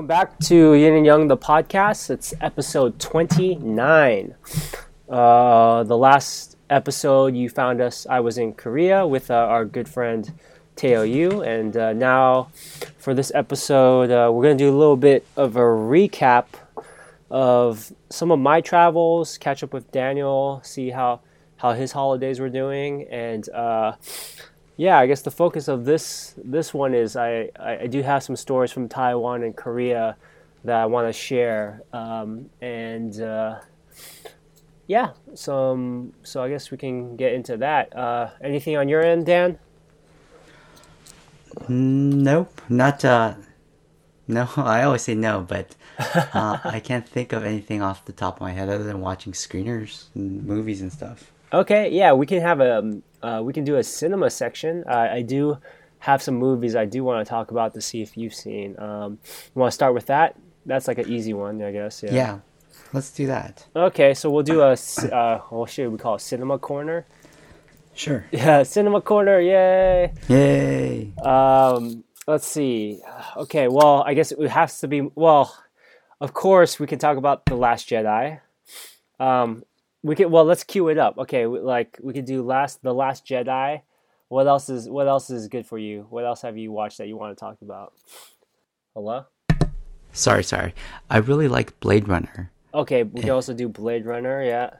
welcome back to Yin and Yang, the podcast. It's episode 29. Uh, the last episode you found us, I was in Korea with uh, our good friend Teo Yu. And uh, now for this episode, uh, we're going to do a little bit of a recap of some of my travels, catch up with Daniel, see how, how his holidays were doing. And uh, yeah, I guess the focus of this this one is I, I, do have some stories from Taiwan and Korea that I want to share, um, and uh, yeah, some so I guess we can get into that. Uh, anything on your end, Dan? Nope, not. Uh, no, I always say no, but uh, I can't think of anything off the top of my head other than watching screeners and movies and stuff. Okay, yeah, we can have a um, uh, we can do a cinema section. Uh, I do have some movies I do want to talk about to see if you've seen. Um, you want to start with that? That's like an easy one, I guess. Yeah. Yeah, let's do that. Okay, so we'll do a uh, what should we call it? Cinema corner. Sure. Yeah, cinema corner. Yay. Yay! Um, let's see. Okay, well, I guess it has to be. Well, of course, we can talk about the Last Jedi. Um, we could. Well, let's cue it up. Okay, like we could do last the Last Jedi. What else is What else is good for you? What else have you watched that you want to talk about? Hello. Sorry, sorry. I really like Blade Runner. Okay, we can also do Blade Runner. Yeah,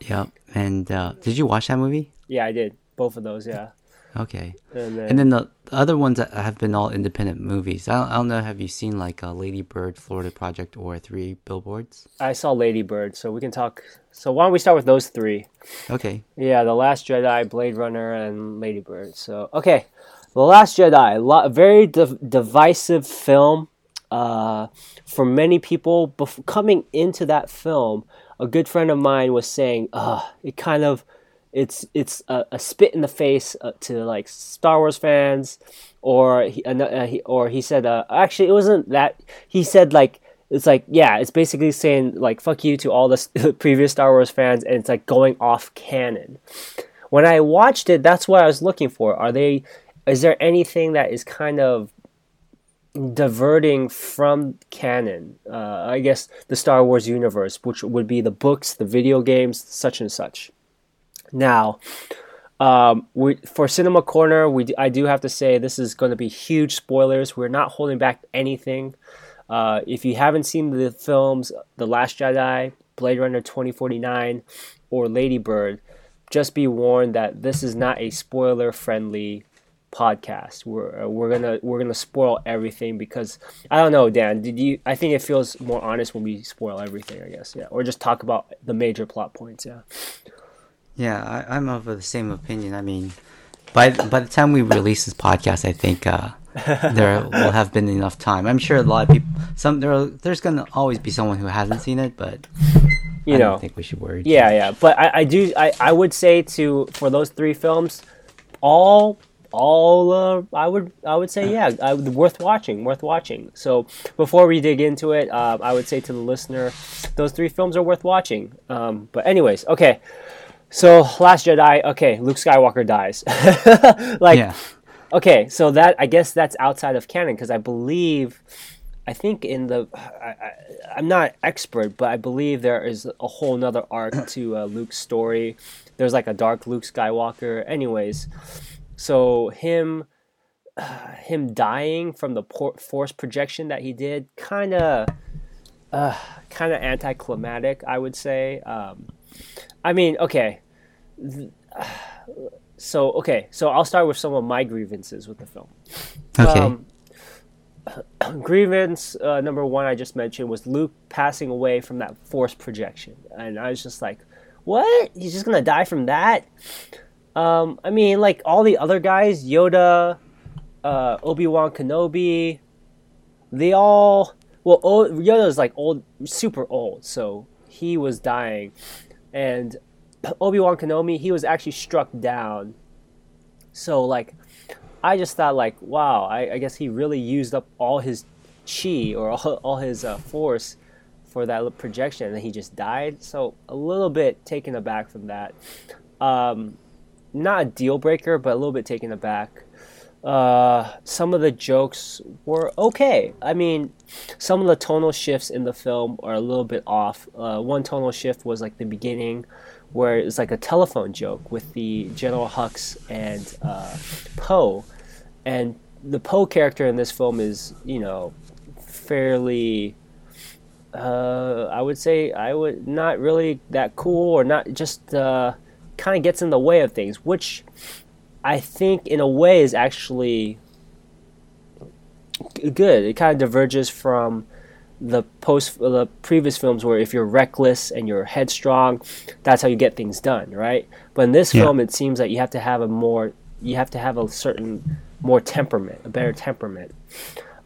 Yep. And uh, did you watch that movie? yeah, I did both of those. Yeah, Okay. and then, And then the the other ones that have been all independent movies. I don't, I don't know. Have you seen like uh, Lady Bird, Florida Project, or Three Billboards? I saw Lady Bird, so we can talk. So why don't we start with those three? Okay. Yeah, The Last Jedi, Blade Runner, and Lady Bird. So, okay. The Last Jedi, lo- very div- divisive film. Uh, for many people, bef- coming into that film, a good friend of mine was saying, uh, it kind of, it's it's a, a spit in the face uh, to like Star Wars fans, or he, uh, he or he said, uh, actually, it wasn't that. He said like it's like yeah, it's basically saying like fuck you to all the previous Star Wars fans, and it's like going off canon. When I watched it, that's what I was looking for. Are they? Is there anything that is kind of diverting from canon? Uh, I guess the Star Wars universe, which would be the books, the video games, such and such. Now, um, we, for Cinema Corner, we I do have to say this is going to be huge spoilers. We're not holding back anything. Uh, if you haven't seen the films The Last Jedi, Blade Runner 2049, or Lady Bird, just be warned that this is not a spoiler friendly podcast. We're uh, we're gonna we're gonna spoil everything because I don't know, Dan. Did you? I think it feels more honest when we spoil everything. I guess, yeah, or just talk about the major plot points. Yeah. Yeah, I, I'm of the same opinion. I mean, by by the time we release this podcast, I think uh, there will have been enough time. I'm sure a lot of people. Some there, there's gonna always be someone who hasn't seen it, but You I know. don't think we should worry. Yeah, yeah, but I, I do I, I would say to for those three films, all all uh, I would I would say yeah, I, worth watching, worth watching. So before we dig into it, uh, I would say to the listener, those three films are worth watching. Um, but anyways, okay. So Last Jedi, okay, Luke Skywalker dies. like Yeah. okay, so that I guess that's outside of canon because I believe, I think in the, I, I, I'm not expert, but I believe there is a whole nother arc to uh, Luke's story. There's like a dark Luke Skywalker. Anyways, so him, him dying from the por- force projection that he did, kind of, uh, kind of anticlimactic, I would say. Um, I mean, okay so okay, so I'll start with some of my grievances with the film. Okay. Um, grievance uh, number one I just mentioned was Luke passing away from that force projection, and I was just like, "What? He's just gonna die from that?" Um, I mean, like all the other guys, Yoda, uh, Obi Wan Kenobi, they all well, o- Yoda's like old, super old, so he was dying, and Obi Wan Kenobi he was actually struck down. So like, I just thought like, wow, I, I guess he really used up all his chi or all, all his uh, force for that projection, and he just died. So a little bit taken aback from that. Um, not a deal breaker, but a little bit taken aback. uh, some of the jokes were okay. I mean, some of the tonal shifts in the film are a little bit off. Uh, one tonal shift was like the beginning, where it's like a telephone joke with the General Hux and uh, Poe, and the Poe character in this film is you know fairly. Uh, I would say I would not really that cool or not just uh, kind of gets in the way of things, which I think in a way is actually good. It kind of diverges from the post the previous films where if you're reckless and you're headstrong, that's how you get things done, right? But in this Yeah. film, it seems like you have to have a more you have to have a certain more temperament, a better temperament.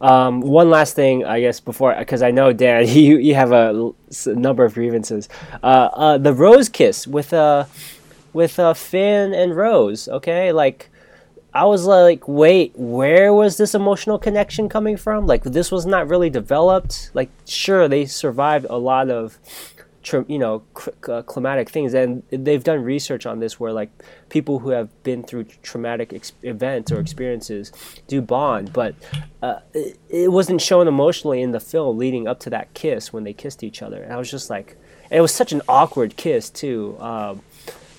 Um, one last thing, I guess, before because I know Dan, you you have a number of grievances. Uh, uh, the rose kiss with uh, with uh, Finn and Rose. Okay, like I was like, wait, where was this emotional connection coming from? Like this was not really developed. Like sure, they survived a lot of, you know, uh, climatic things, and they've done research on this where like people who have been through traumatic ex- events or experiences do bond, but uh, it, it wasn't shown emotionally in the film leading up to that kiss when they kissed each other. And I was just like, it was such an awkward kiss too. Um,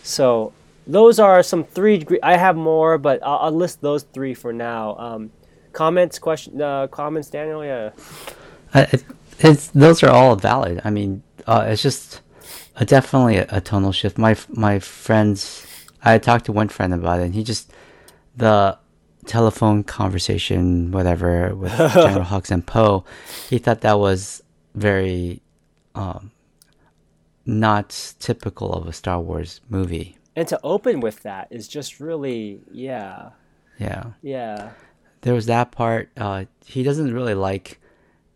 so those are some three. I have more, but I'll, I'll list those three for now. Um, comments, question, uh, comments, Daniel. Yeah. I, it's those are all valid. I mean, uh, it's just a, definitely a, a tonal shift. My my friends, I talked to one friend about it, and he just the telephone conversation, whatever, with General Hux and Poe. He thought that was very um, not typical of a Star Wars movie. And to open with that is just really, yeah, Yeah. yeah. there was that part. Uh, he doesn't really like,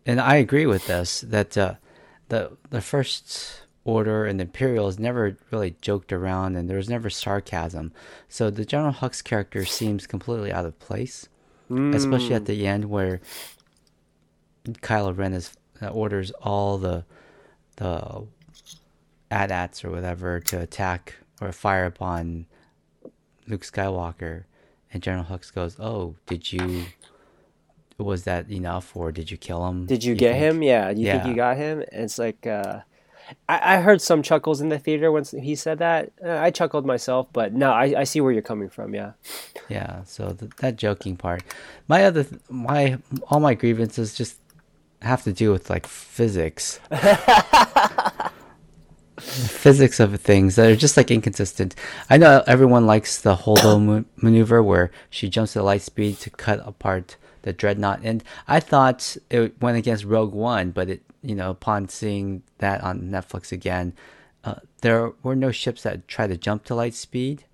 and I agree with this that uh, the the first order and the Imperials never really joked around, and there was never sarcasm. So the General Hux character seems completely out of place, especially at the end where Kylo Ren is uh, orders all the the AT-ATs or whatever to attack or fire upon Luke Skywalker, and General Hux goes, "Oh, did you? Was that enough, or did you kill him? Did you Do get think?" him? Yeah. You think you got him? And it's like, uh, I, I heard some chuckles in the theater when he said that. Uh, I chuckled myself, but no, I, I see where you're coming from. Yeah. Yeah, so th- that joking part. My other, th- my all my grievances just have to do with like physics. physics of things that are just like inconsistent. I know everyone likes the Holdo ma- maneuver where she jumps at light speed to cut apart the dreadnought, and I thought it went against Rogue One, but it, you know, upon seeing that on Netflix again, uh, there were no ships that tried to jump to light speed,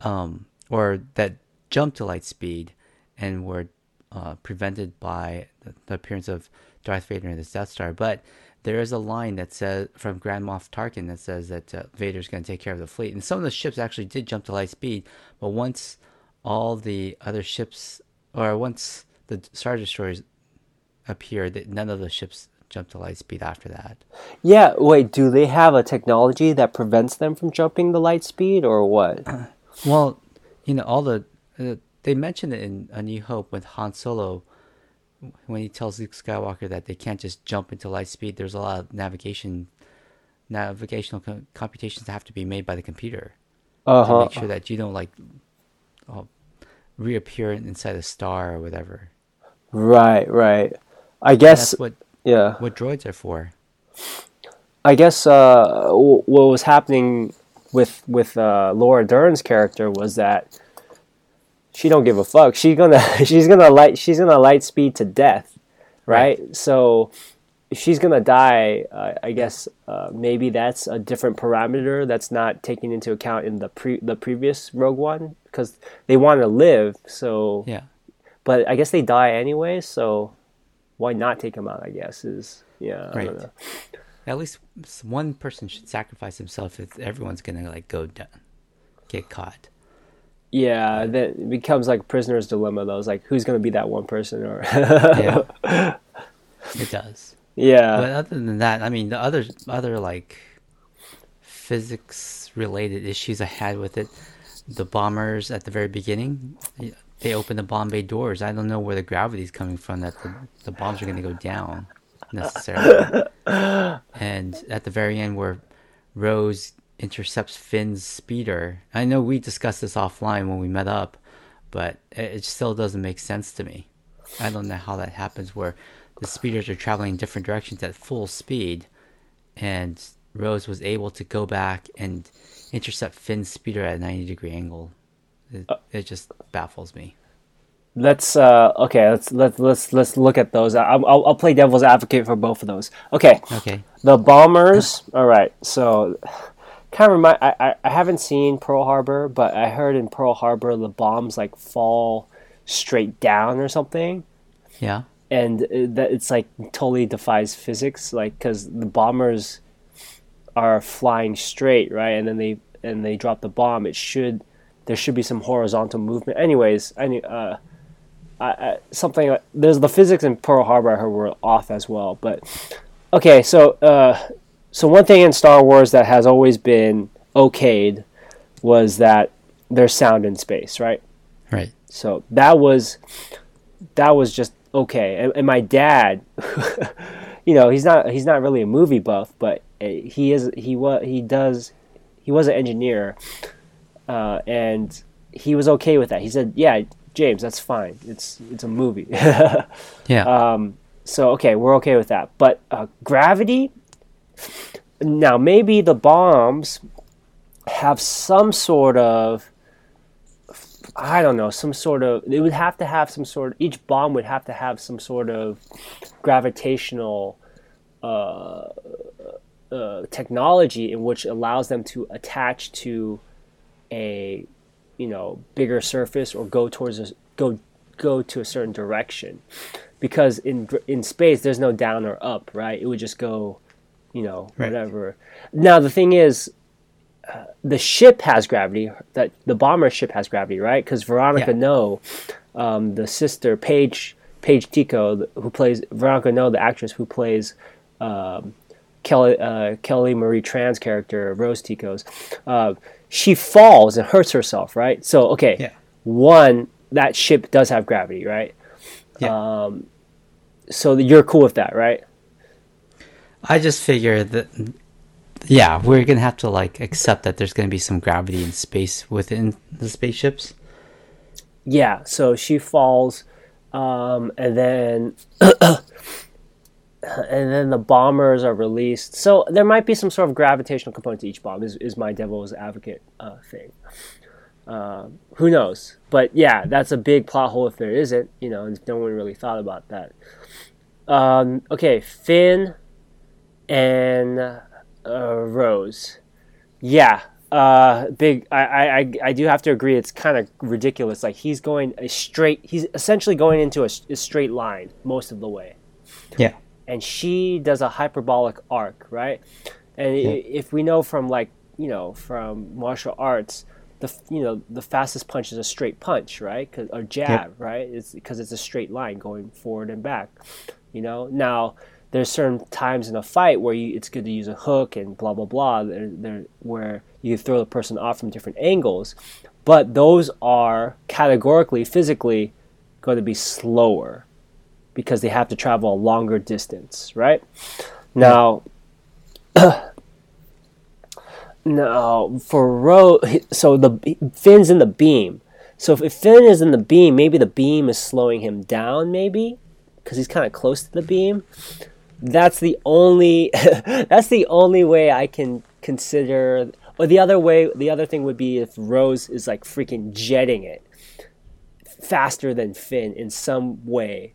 um, or that jumped to light speed and were uh, prevented by the, the appearance of Darth Vader and his Death Star. But there is a line that says from Grand Moff Tarkin that says that uh, Vader's going to take care of the fleet, and some of the ships actually did jump to light speed. But once all the other ships, or once the Star Destroyers appeared, that none of the ships jumped to light speed after that. Yeah. Wait, do they have a technology that prevents them from jumping the light speed or what? Well, you know, all the uh, they mentioned it in A New Hope with Han Solo when he tells Luke Skywalker that they can't just jump into light speed. There's a lot of navigation, navigational co- computations that have to be made by the computer Uh to make sure that you don't like uh, reappear inside a star or whatever. Right, right. I guess, what yeah. what droids are for. I guess uh, w- what was happening with with uh, Laura Dern's character was that she don't give a fuck. She's gonna she's gonna light she's gonna light speed to death, right? So she's gonna die, uh, I guess uh, maybe that's a different parameter that's not taken into account in the pre the previous Rogue One because they want to live. So, Yeah. but I guess they die anyway. So why not take them out? I guess is yeah. Right. At least one person should sacrifice himself if everyone's gonna like go down, get caught. Yeah, that it becomes like prisoner's dilemma though. It's like who's gonna be that one person or Yeah. it does. yeah. but other than that, I mean, the other other like physics related issues I had with it, the bombers at the very beginning, they open the bomb bay doors. I don't know where the gravity's coming from that the, the bombs are going to go down necessarily. and at the very end, where Rose intercepts Finn's speeder, I know we discussed this offline when we met up, but it still doesn't make sense to me. I don't know how that happens where the speeders are traveling in different directions at full speed, and Rose was able to go back and intercept Finn's speeder at a 90 degree angle. It, uh, it just baffles me. Let's uh okay. Let's let's let's let's look at those. I'll I'll play devil's advocate for both of those. Okay. Okay. The bombers. all right. So, kind of remind. I, I I haven't seen Pearl Harbor, but I heard in Pearl Harbor the bombs like fall straight down or something. Yeah. And uh, that it's like totally defies physics, like because the bombers are flying straight, right? And then they and they drop the bomb. It should there should be some horizontal movement. Anyways, I uh, I, I, something like, there's the physics in Pearl Harbor I heard were off as well. But okay, so uh, so one thing in Star Wars that has always been okayed was that there's sound in space, right? Right. So that was that was just okay. And, and my dad, you know, he's not he's not really a movie buff, but he is he was he does he was an engineer, uh, and he was okay with that. He said, "Yeah, James, that's fine. It's it's a movie." yeah. Um, so okay, we're okay with that. But uh, gravity. Now maybe the bombs have some sort of I don't know, some sort of it would have to have some sort each bomb would have to have some sort of gravitational uh, uh, technology in which allows them to attach to a you know bigger surface or go towards a, go go to a certain direction. Because in in space there's no down or up right? It would just go you know right. whatever now the thing is uh, the ship has gravity that the bomber ship has gravity right because veronica yeah. no um, the sister paige paige tico who plays veronica no the actress who plays um, Kelly uh, Kelly Marie Tran's character Rose Tico's, uh, she falls and hurts herself, right? So okay, yeah. one that ship does have gravity, right? Yeah. Um, so you're cool with that, right? I just figure that yeah, we're gonna have to like accept that there's gonna be some gravity in space within the spaceships. Yeah, so she falls, um, and then and then the bombers are released. So there might be some sort of gravitational component to each bomb. Is is my devil's advocate uh, thing? Uh, who knows? But yeah, that's a big plot hole if there isn't. You know, no one really thought about that. Um, okay, Finn and uh, Rose. Yeah, uh, big. I, I I do have to agree. It's kind of ridiculous. Like he's going a straight. He's essentially going into a, a straight line most of the way. Yeah and she does a hyperbolic arc, right? And yeah. if we know from like you know from martial arts, the you know the fastest punch is a straight punch, right? Cause, or jab, yep. right? It's because it's a straight line going forward and back. You know now. There's certain times in a fight where you, it's good to use a hook and blah blah blah. There, there, where you throw the person off from different angles, but those are categorically, physically, going to be slower because they have to travel a longer distance, right? Now, now for Ro, so the Finn's in the beam. So if Finn is in the beam, maybe the beam is slowing him down, maybe because he's kind of close to the beam. That's the only. that's the only way I can consider. Or the other way, the other thing would be if Rose is like freaking jetting it faster than Finn in some way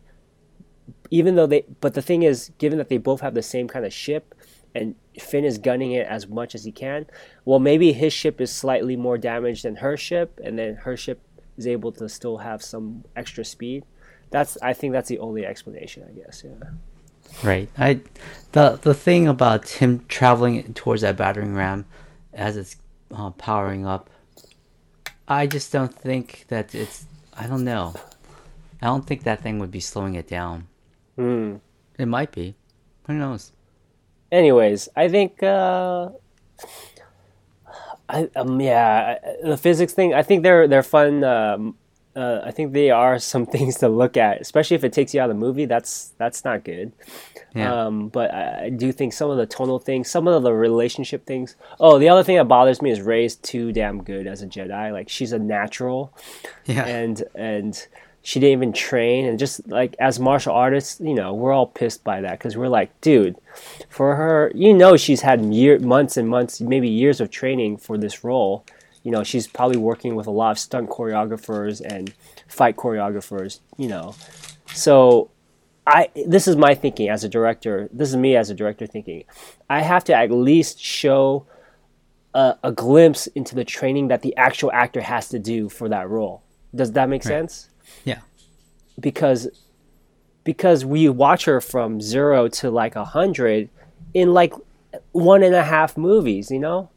even though they but the thing is given that they both have the same kind of ship and Finn is gunning it as much as he can well maybe his ship is slightly more damaged than her ship and then her ship is able to still have some extra speed that's I think that's the only explanation I guess yeah right I the the thing about him traveling towards that battering ram as it's uh, powering up I just don't think that it's I don't know I don't think that thing would be slowing it down Hmm. It might be. Who knows? Anyways, I think. Uh, I um yeah, the physics thing. I think they're they're fun um, uh, I think they are some things to look at, especially if it takes you out of the movie. That's that's not good. Yeah. Um, but I, I do think some of the tonal things, some of the relationship things. Oh, the other thing that bothers me is Rey's too damn good as a Jedi. Like she's a natural, yeah. and and she didn't even train. And just like as martial artists, you know, we're all pissed by that because we're like, dude, for her, you know, she's had year, months and months, maybe years of training for this role. You know, she's probably working with a lot of stunt choreographers and fight choreographers. You know, so I this is my thinking as a director. This is me as a director thinking. I have to at least show a, a glimpse into the training that the actual actor has to do for that role. Does that make sense? Yeah. Because because we watch her from zero to like a hundred in like one and a half movies. You know,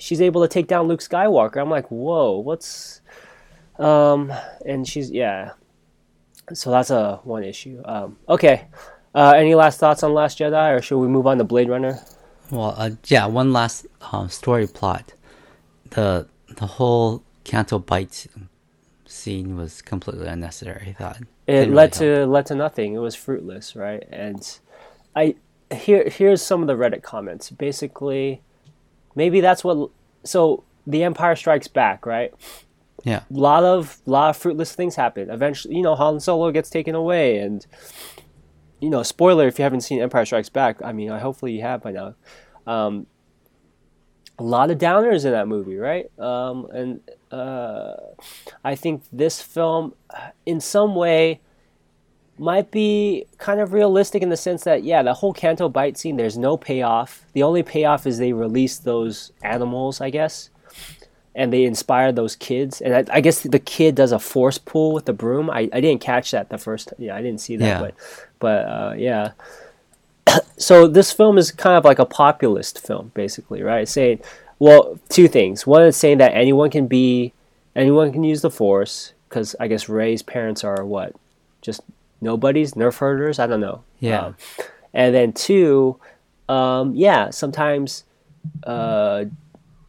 she's able to take down Luke Skywalker. I'm like, whoa, what's um, and she's yeah so that's a one issue. Um, okay. Uh, any last thoughts on Last Jedi, or should we move on to Blade Runner? Well, uh, yeah. One last uh, story plot. The the whole Canto Bight scene was completely unnecessary. I thought It Didn't led really to led to nothing. It was fruitless, right? And I here here's some of the Reddit comments. Basically, maybe that's what. So the Empire Strikes Back, right? Yeah. a lot of lot of fruitless things happen. Eventually, you know, Han Solo gets taken away, and you know, spoiler if you haven't seen Empire Strikes Back. I mean, I hopefully you have by now. Um, a lot of downers in that movie, right? Um, and uh, I think this film, in some way, might be kind of realistic in the sense that yeah, the whole Canto Bight scene, there's no payoff. The only payoff is they release those animals, I guess and they inspire those kids. And I, I, guess the kid does a force pull with the broom. I, I didn't catch that the first. Yeah, I didn't see that. Yeah. But but uh, yeah. so this film is kind of like a populist film, basically, right? Saying, well, two things. One is saying that anyone can be, anyone can use the force, because I guess Rey's parents are what, just nobodies, nerf herders. I don't know. Yeah. Um, and then two, um, yeah, sometimes, uh,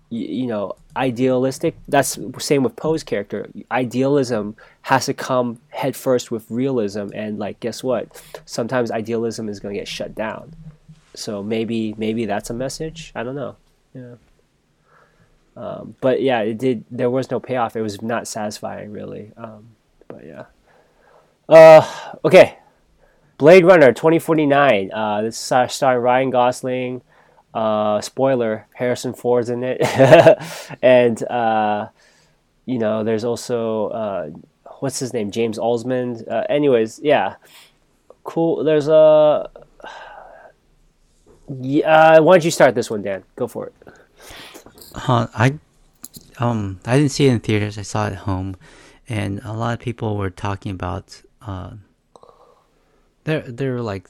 you, you know, idealistic. That's same with Poe's character. Idealism has to come head first with realism, and like, guess what? Sometimes idealism is going to get shut down. So maybe maybe that's a message. I don't know. Yeah. Um, but yeah, it did. There was no payoff. It was not satisfying, really. Um, but yeah. Uh, okay. Blade Runner 2049. Uh, this is starring Ryan Gosling. Uh, spoiler: Harrison Ford's in it, and uh, you know, there's also uh, what's his name, James Olmos. Uh, anyways, yeah, cool. There's a. Yeah, why don't you start this one, Dan? Go for it. Uh, I um I didn't see it in theaters. I saw it at home, and a lot of people were talking about uh. They're they're like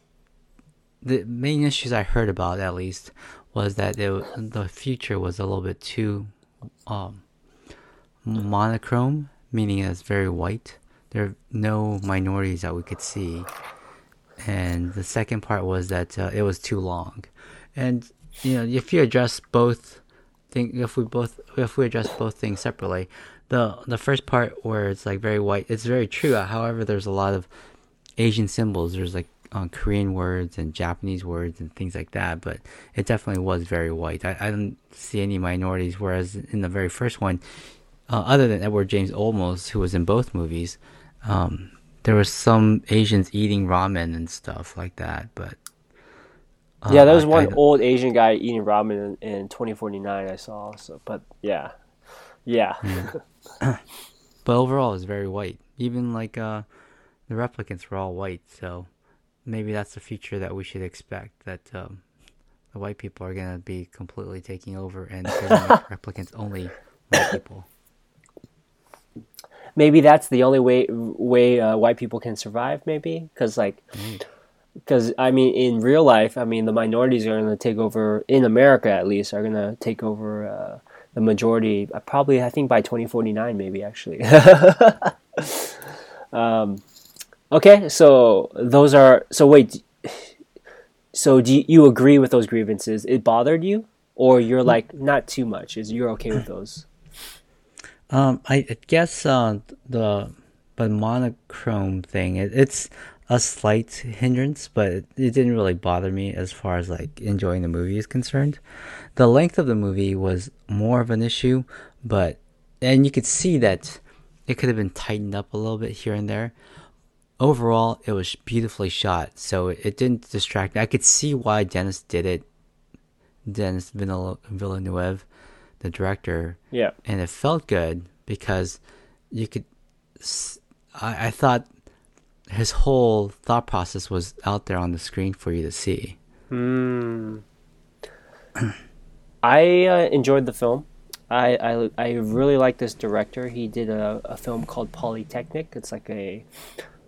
the main issues I heard about at least was that it, the future was a little bit too um, monochrome, meaning it's very white. There are no minorities that we could see, and the second part was that uh, it was too long. And you know, if you address both, think if we both if we address both things separately, the the first part where it's like very white, it's very true. However, there's a lot of Asian symbols. There's like uh, Korean words and Japanese words and things like that, but it definitely was very white. I, I didn't see any minorities, whereas in the very first one, uh, other than Edward James Olmos, who was in both movies, um, there was some Asians eating ramen and stuff like that. But uh, yeah, there was I- one I- old Asian guy eating ramen in, in 2049. I saw. So, but yeah, yeah. but overall, it's very white. Even like uh, the replicants were all white, so maybe that's the future that we should expect. That um, the white people are gonna be completely taking over, and they're gonna make replicants only white people. maybe that's the only way way uh, white people can survive. Maybe because like because I mean in real life, I mean the minorities are going to take over in America at least are going to take over uh, the majority. uh, Probably I think by 2049, maybe actually. um, okay, so those are so wait. So do you, agree with those grievances? It bothered you, or you're like not too much? Is you're okay with those? Um, I, guess uh, the a monochrome thing. It, it's a slight hindrance, but it, didn't really bother me as far as like enjoying the movie is concerned. The length of the movie was more of an issue, but and you could see that it could have been tightened up a little bit here and there. Overall, it was beautifully shot, so it didn't distract me. I could see why Dennis did it. Dennis Villeneuve, the director. Yeah. And it felt good because you could. I, I thought his whole thought process was out there on the screen for you to see. Hmm. I uh, enjoyed the film. I, I, I really like this director. He did a, a film called Polytechnique. It's like a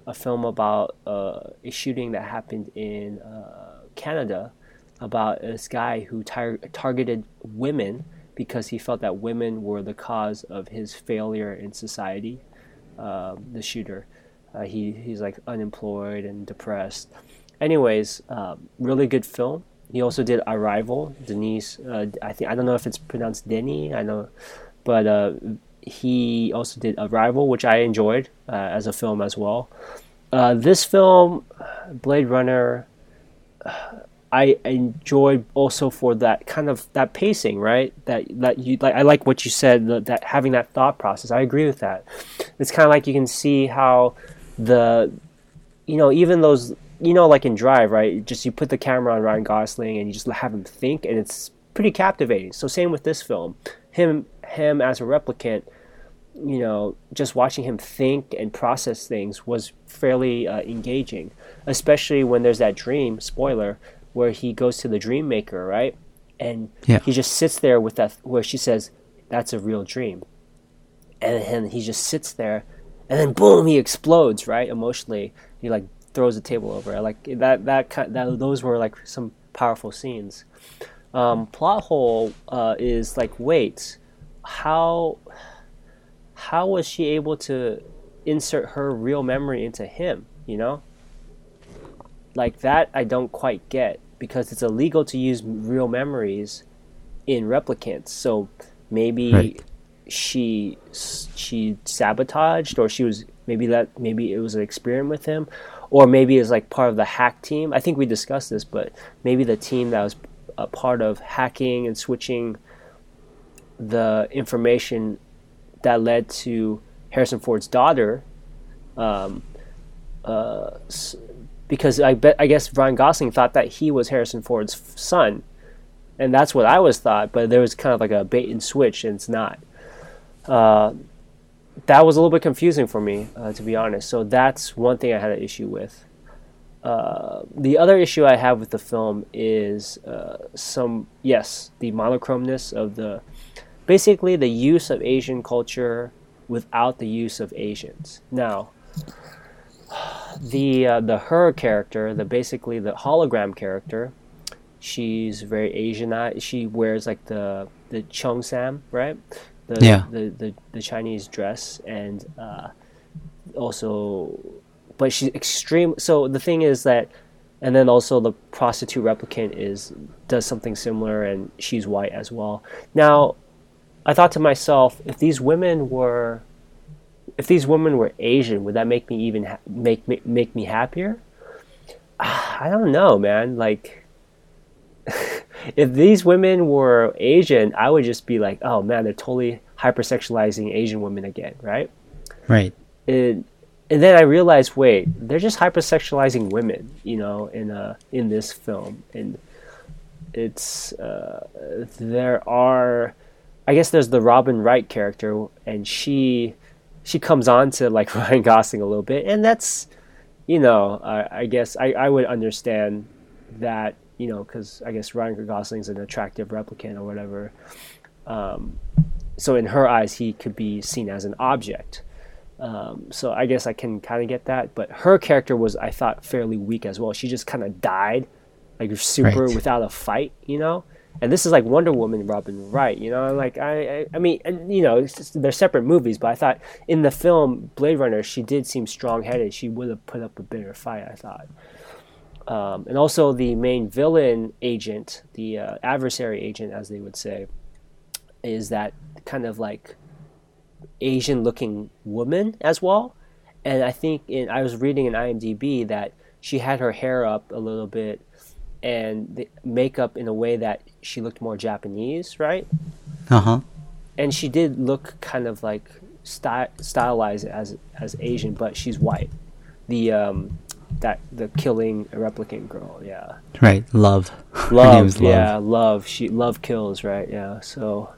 a film about uh, a shooting that happened in uh, Canada about this guy who tar- targeted women because he felt that women were the cause of his failure in society. Um, the shooter, uh, he he's like unemployed and depressed. Anyways, um, really good film. He also did Arrival. Denise, uh, I think I don't know if it's pronounced Denny. I know, but uh, he also did Arrival, which I enjoyed uh, as a film as well. Uh, this film, Blade Runner, I enjoyed also for that kind of that pacing, right? That that you like. I like what you said. That, that having that thought process. I agree with that. It's kind of like you can see how the, you know, even those, you know, like in Drive, right? Just you put the camera on Ryan Gosling and you just have him think, and it's pretty captivating. So same with this film. Him him as a replicant you know, just watching him think and process things was fairly uh, engaging, especially when there's that dream spoiler where he goes to the dream maker, right? And yeah. he just sits there with that, where she says, "That's a real dream," and then he just sits there, and then boom, he explodes, right? Emotionally, he like throws the table over. Like that, that, that, those were like some powerful scenes. Um, plot hole uh, is like, wait, how? how was she able to insert her real memory into him, you know? Like that I don't quite get because it's illegal to use real memories in replicants. So maybe right. She she sabotaged or she was maybe that maybe it was an experiment with him or maybe it's like part of the hack team. I think we discussed this, but maybe the team that was a part of hacking and switching the information that led to Harrison Ford's daughter. Um, uh, because I bet I guess Ryan Gosling thought that he was Harrison Ford's son, and that's what I was thought. But there was kind of like a bait and switch, and it's not. Uh, that was a little bit confusing for me, uh, to be honest. So that's one thing I had an issue with. Uh, the other issue I have with the film is uh, some yes, the monochromeness of the basically the use of Asian culture without the use of Asians. Now, the uh, the her character, the basically the hologram character, she's very Asianized. She wears like the the cheongsam, right? The, yeah. The, the the Chinese dress and uh, also, but she's extreme. So the thing is that, and then also the prostitute replicant is does something similar, and she's white as well. Now I thought to myself, if these women were, if these women were Asian, would that make me even ha- make, make make me happier? I don't know, man. Like, if these women were Asian, I would just be like, oh man, they're totally hypersexualizing Asian women again, right? Right. And and then I realized, wait, they're just hypersexualizing women, you know, in uh in this film, and it's uh, there are I guess there's the Robin Wright character, and she she comes on to like Ryan Gosling a little bit, and that's you know I, I guess I, I would understand that you know because I guess Ryan Gosling's an attractive replicant or whatever. Um, so in her eyes, he could be seen as an object. Um, so I guess I can kind of get that, but her character was I thought fairly weak as well. She just kind of died, like super right. without a fight, you know and this is like Wonder Woman, Robin Wright. You know, like I, I, I mean, you know, just, they're separate movies, but I thought in the film Blade Runner, she did seem strong-headed. She would have put up a bigger fight. I thought, um, and also the main villain agent, the uh, adversary agent, as they would say, is that kind of like Asian-looking woman as well. and I think in I was reading in IMDb that she had her hair up a little bit and the makeup in a way that she looked more Japanese, right? Uh huh. And she did look kind of like sty- stylized as as Asian, but she's white. The um, that the killing a replicant girl, yeah. Right. Love. Love, is Love. yeah, love. She love kills, right? Yeah. So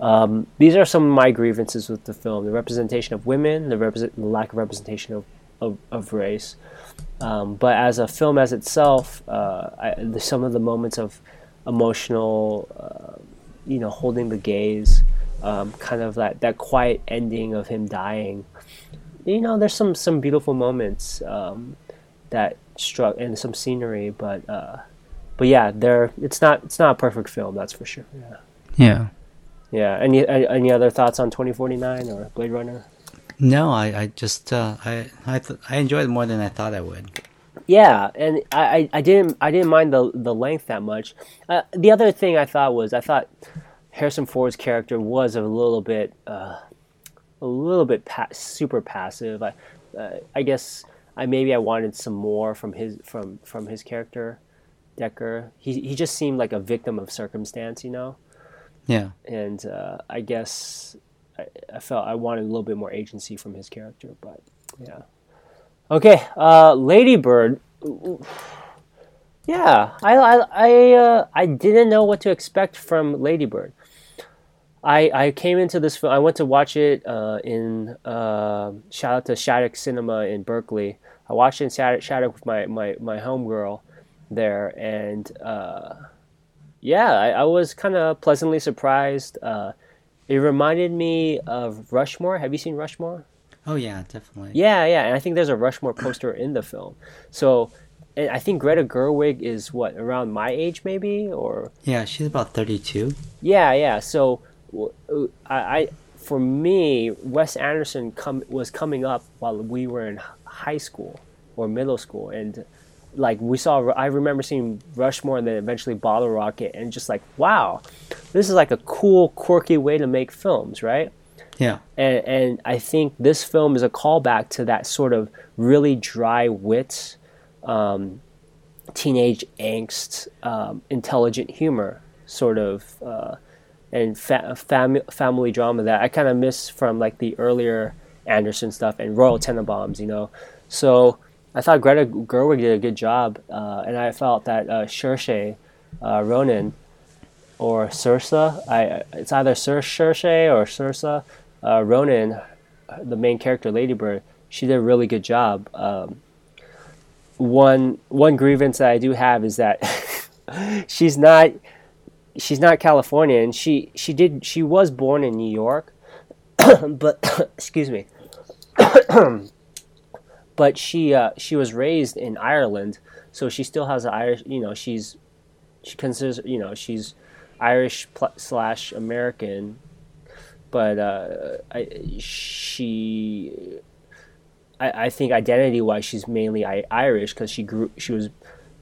um, these are some of my grievances with the film: the representation of women, the, represent, the lack of representation of of, of race. Um, but as a film as itself, uh, I, the, some of the moments of emotional, uh, you know, holding the gaze, um, kind of that that quiet ending of him dying. You know, there's some some beautiful moments um, that struck and some scenery, but. Uh, but yeah, there it's not it's not a perfect film, that's for sure. Yeah. Yeah. Yeah. Any any other thoughts on 2049 or Blade Runner? No, I, I just uh, I I th- I enjoyed it more than I thought I would. Yeah, and I, I, I didn't I didn't mind the the length that much. Uh, the other thing I thought was I thought Harrison Ford's character was a little bit uh, a little bit pa- super passive. I uh, I guess I maybe I wanted some more from his from from his character, Decker. He he just seemed like a victim of circumstance, you know. Yeah. and uh, I guess I, I felt I wanted a little bit more agency from his character, but yeah. Okay, uh, Ladybird. Yeah, I I I, uh, I didn't know what to expect from Ladybird. I I came into this film. I went to watch it uh, in uh, shout out to Shattuck Cinema in Berkeley. I watched it in Shattuck, Shattuck with my my my homegirl there, and uh, yeah, I, I was kind of pleasantly surprised. Uh, it reminded me of Rushmore. Have you seen Rushmore? Oh yeah, definitely. Yeah, yeah, and I think there's a Rushmore poster in the film. So, and I think Greta Gerwig is what around my age, maybe, or Yeah, she's about thirty-two. yeah, yeah. So, uh, I, I for me, Wes Anderson come was coming up while we were in high school or middle school, and like we saw. I remember seeing Rushmore and then eventually Bottle Rocket, and just like, wow, this is like a cool, quirky way to make films, right? Yeah. and and I think this film is a callback to that sort of really dry wit, um, teenage angst, um, intelligent humor sort of, uh, and fa- fam- family drama that I kind of miss from like the earlier Anderson stuff and Royal Tenenbaums, you know. So I thought Greta Gerwig did a good job, uh, and I felt that uh, Saoirse uh, Ronan or Sursa. I it's either Sir or Sursa. Uh, Ronan, the main character, Ladybird, she did a really good job. Um, one one grievance that I do have is that she's not she's not Californian. She she did she was born in New York, but excuse me. but she uh, she was raised in Ireland, so she still has an Irish. You know, she's she considers you know she's Irish pl- slash American, but uh, I, she I, think identity wise she's mainly Irish because she grew she was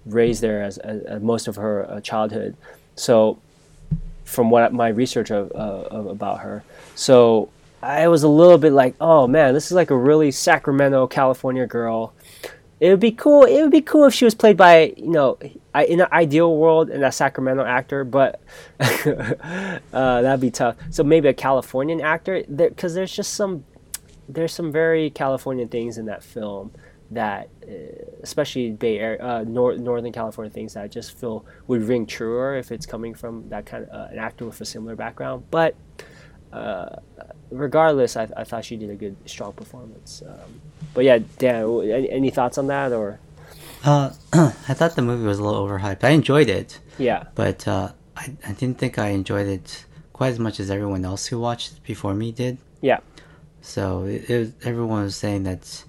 raised there as, as, as most of her uh, childhood. So from what my research of, uh, of about her, so I was a little bit like, oh man, this is like a really Sacramento, California girl. It would be cool. It would be cool if she was played by you know, I, in an ideal world, in a Sacramento actor, but uh, that'd be tough. So maybe a Californian actor, because there's just some there's some very Californian things in that film that, uh, especially Bay Area, uh, nor- Northern California things that I just feel would ring truer if it's coming from that kind of uh, an actor with a similar background. But uh, regardless, I, I thought she did a good, strong performance. Um, but yeah, Dan, any, any thoughts on that or? Uh, I thought the movie was a little overhyped. I enjoyed it, Yeah, but uh, I I didn't think I enjoyed it quite as much as everyone else who watched it before me did. yeah, So it, it everyone was saying that.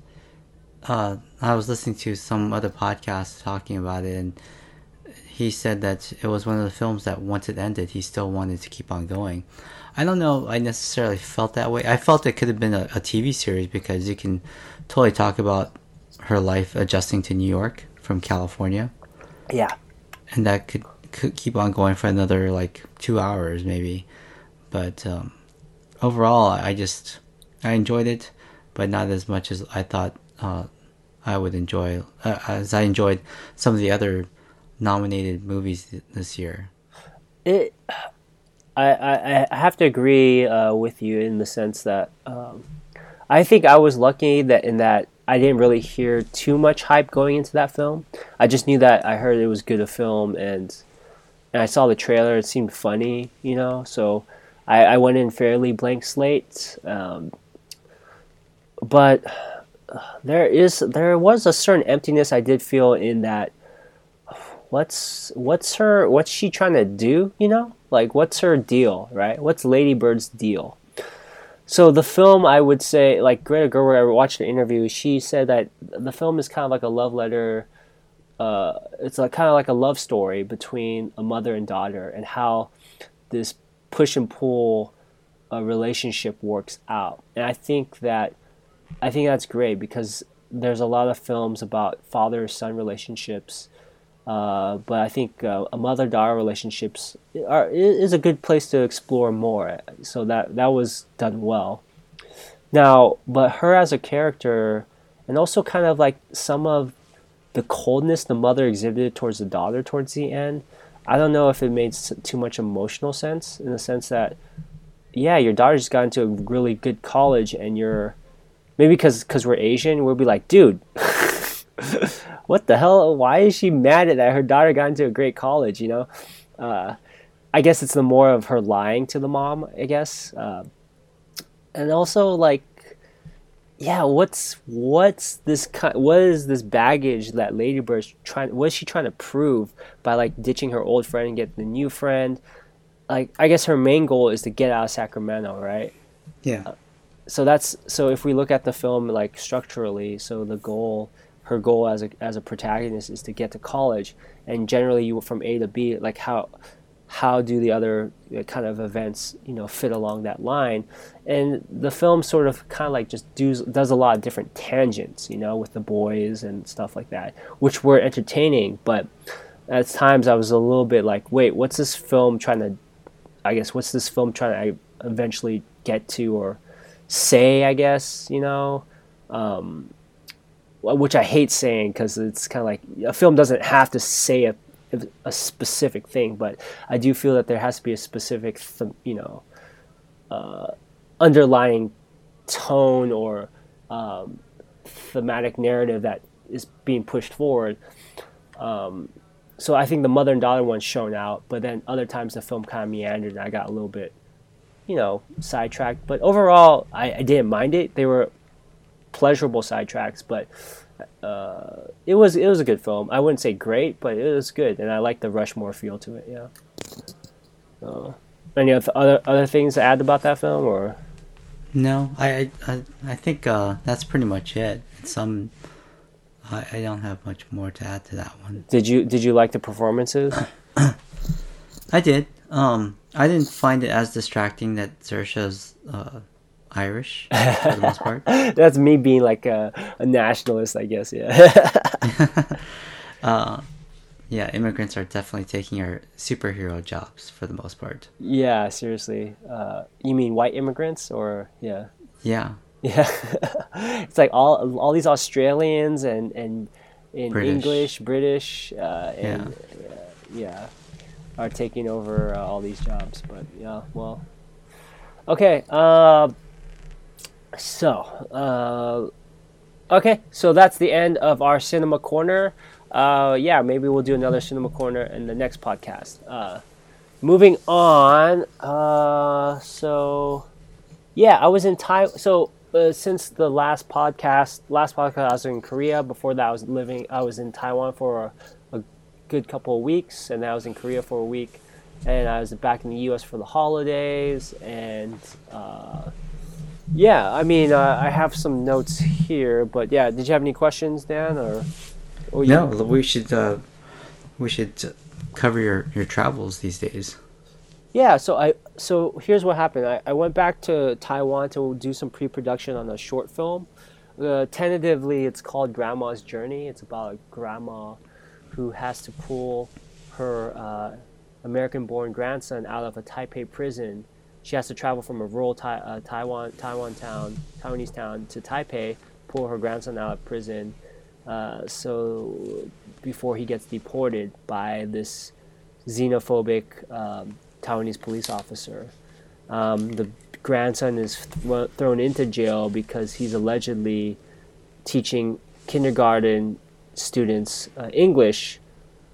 Uh, I was listening to some other podcast talking about it, and he said that it was one of the films that once it ended, he still wanted to keep on going. I don't know. I necessarily felt that way. I felt it could have been a, a TV series because you can totally talk about her life adjusting to New York from California, yeah, and that could could keep on going for another like two hours maybe. But um, overall, I just I enjoyed it. but not as much as I thought uh, I would enjoy, uh, as I enjoyed some of the other nominated movies th- this year. It, I, I, have to agree uh, with you in the sense that um, I think I was lucky that in that I didn't really hear too much hype going into that film. I just knew that I heard it was good a film and and I saw the trailer. It seemed funny, you know. So I, I went in fairly blank slate. Um, but there is there was a certain emptiness I did feel in that. What's what's her what's she trying to do? You know, like what's her deal, right? What's Lady Bird's deal? So the film, I would say, like Greta Gerwig, I watched an interview. She said that the film is kind of like a love letter. Uh, it's like kind of like a love story between a mother and daughter, and how this push and pull uh, relationship works out. And I think that I think that's great because there's a lot of films about father son relationships uh, but I think uh, a mother daughter relationships are is a good place to explore more. So that that was done well. Now, but her as a character, and also kind of like some of the coldness the mother exhibited towards the daughter towards the end. I don't know if it made too much emotional sense in the sense that, yeah, your daughter just got into a really good college, and you're maybe because because we're Asian, we'll be like, dude. what the hell? Why is she mad at that her daughter got into a great college? You know, uh, I guess it's the more of her lying to the mom. I guess, uh, and also like, yeah, what's what's this? What is this baggage that Lady Bird's trying? What is she trying to prove by like ditching her old friend and getting the new friend? Like, I guess her main goal is to get out of Sacramento, right? Yeah. Uh, so that's so if we look at the film like structurally, so the goal her goal as a as a protagonist is to get to college, and generally you from A to B, like how how do the other uh, kind of events you know fit along that line? And the film sort of kind of like just does does a lot of different tangents you know with the boys and stuff like that which were entertaining. But at times i was a little bit like wait what's this film trying to i guess what's this film trying to eventually get to or say i guess you know? Um, which I hate saying because it's kind of like a film doesn't have to say a, a specific thing, but I do feel that there has to be a specific, th- you know, uh, underlying tone or um, thematic narrative that is being pushed forward. Um, so I think the mother and daughter one's shown out, but then other times the film kind of meandered and I got a little bit, you know, sidetracked. But overall, I, I didn't mind it. They were pleasurable sidetracks, but uh, it was it was a good film. I wouldn't say great, but it was good, and I like the Rushmore feel to it. Yeah. Uh, any other other things to add about that film, or? No, I I I think uh, that's pretty much it. Some I, I don't have much more to add to that one. Did you did you like the performances? I did. Um, I didn't find it as distracting that Saoirse's uh, Irish for the most part. That's me being like a, a nationalist, I guess. Yeah. uh, yeah, immigrants are definitely taking our superhero jobs for the most part. Yeah, seriously. Uh, you mean white immigrants, or yeah? Yeah. Yeah. it's like all all these Australians and and in British. English, British, uh, and yeah. Uh, yeah. are taking over uh, all these jobs. But yeah, well. Okay. Uh, so, uh, okay, so that's the end of our cinema corner. Uh, yeah, maybe we'll do another cinema corner in the next podcast. Uh, moving on. Uh, so, yeah, I was in Taiwan. So, uh, since the last podcast, last podcast, I was in Korea. Before that, I was living. I was in Taiwan for a, a good couple of weeks, and I was in Korea for a week, and I was back in the U.S. for the holidays, and. Uh, yeah, I mean, uh, I have some notes here, but yeah, did you have any questions, Dan? Or, or no, we should uh, we should cover your your travels these days. Yeah, so I so here's what happened. I, I went back to Taiwan to do some pre-production on a short film. Uh, tentatively, it's called Grandma's Journey. It's about a grandma who has to pull her uh, American-born grandson out of a Taipei prison she has to travel from a rural tai- uh, Taiwan Taiwan town Taiwanese town to Taipei, pull her grandson out of prison, uh, so before he gets deported by this xenophobic um, Taiwanese police officer. Um, the grandson is th- thrown into jail because he's allegedly teaching kindergarten students uh, English,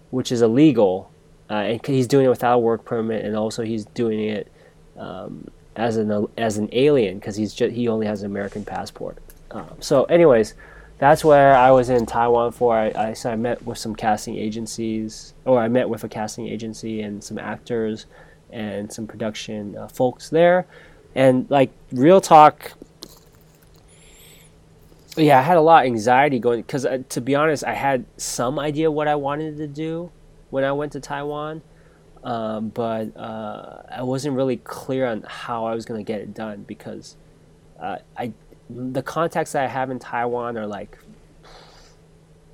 which is illegal, uh, and he's doing it without a work permit, and also he's doing it um, as an as an alien because he's just, he only has an American passport. Um, so, anyways, that's where I was in Taiwan for. I, I, so I met with some casting agencies, or I met with a casting agency and some actors and some production uh, folks there, and like real talk. Yeah, I had a lot of anxiety going because, uh, to be honest, I had some idea what I wanted to do when I went to Taiwan, um, but uh, I wasn't really clear on how I was going to get it done because uh, I the contacts I have in Taiwan are like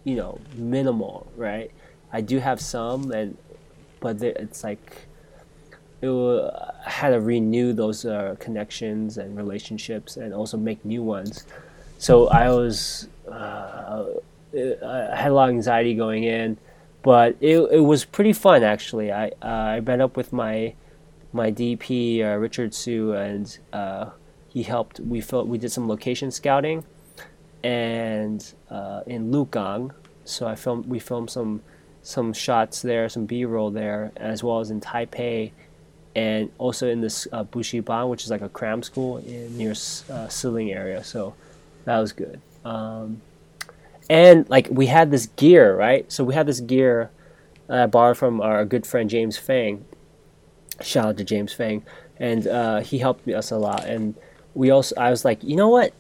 you know minimal, right? I do have some, and but it's like it had to renew those uh, connections and relationships, and also make new ones. So I was uh, I had a lot of anxiety going in but it, it was pretty fun actually. I uh, I met up with my my DP uh, Richard Sue and uh, he helped. We felt we did some location scouting, and uh, in Lugang, so I filmed. We filmed some some shots there, some B roll there, as well as in Taipei, and also in this uh, Bushiban, which is like a cram school in near uh, Siling area. So that was good. Um, and like we had this gear, right? So we had this gear I borrowed from our good friend James Fang. Shout out to James Fang, and uh, he helped us a lot. And we also, I was like, you know what?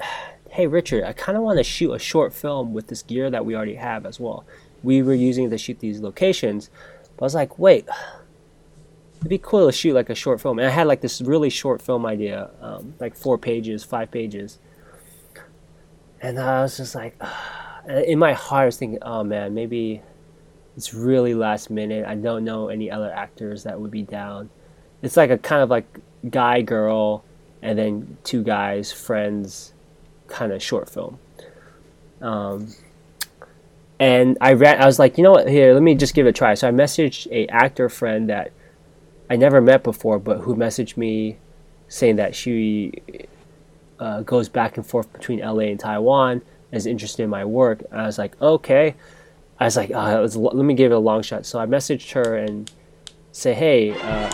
Hey Richard, I kind of want to shoot a short film with this gear that we already have as well. We were using to shoot these locations, but I was like, wait, it'd be cool to shoot like a short film. And I had like this really short film idea, um, like four pages, five pages. And I was just like, in my heart, I was thinking, oh man, maybe it's really last minute. I don't know any other actors that would be down. It's like a kind of like guy girl and then two guys friends kind of short film. Um, and I ran. I was like, you know what? Here, let me just give it a try. So I messaged a actor friend that I never met before, but who messaged me saying that she uh, goes back and forth between LA and Taiwan, is interested in my work. I was like, okay. I was like, was, let me give it a long shot. So I messaged her and say, hey, uh,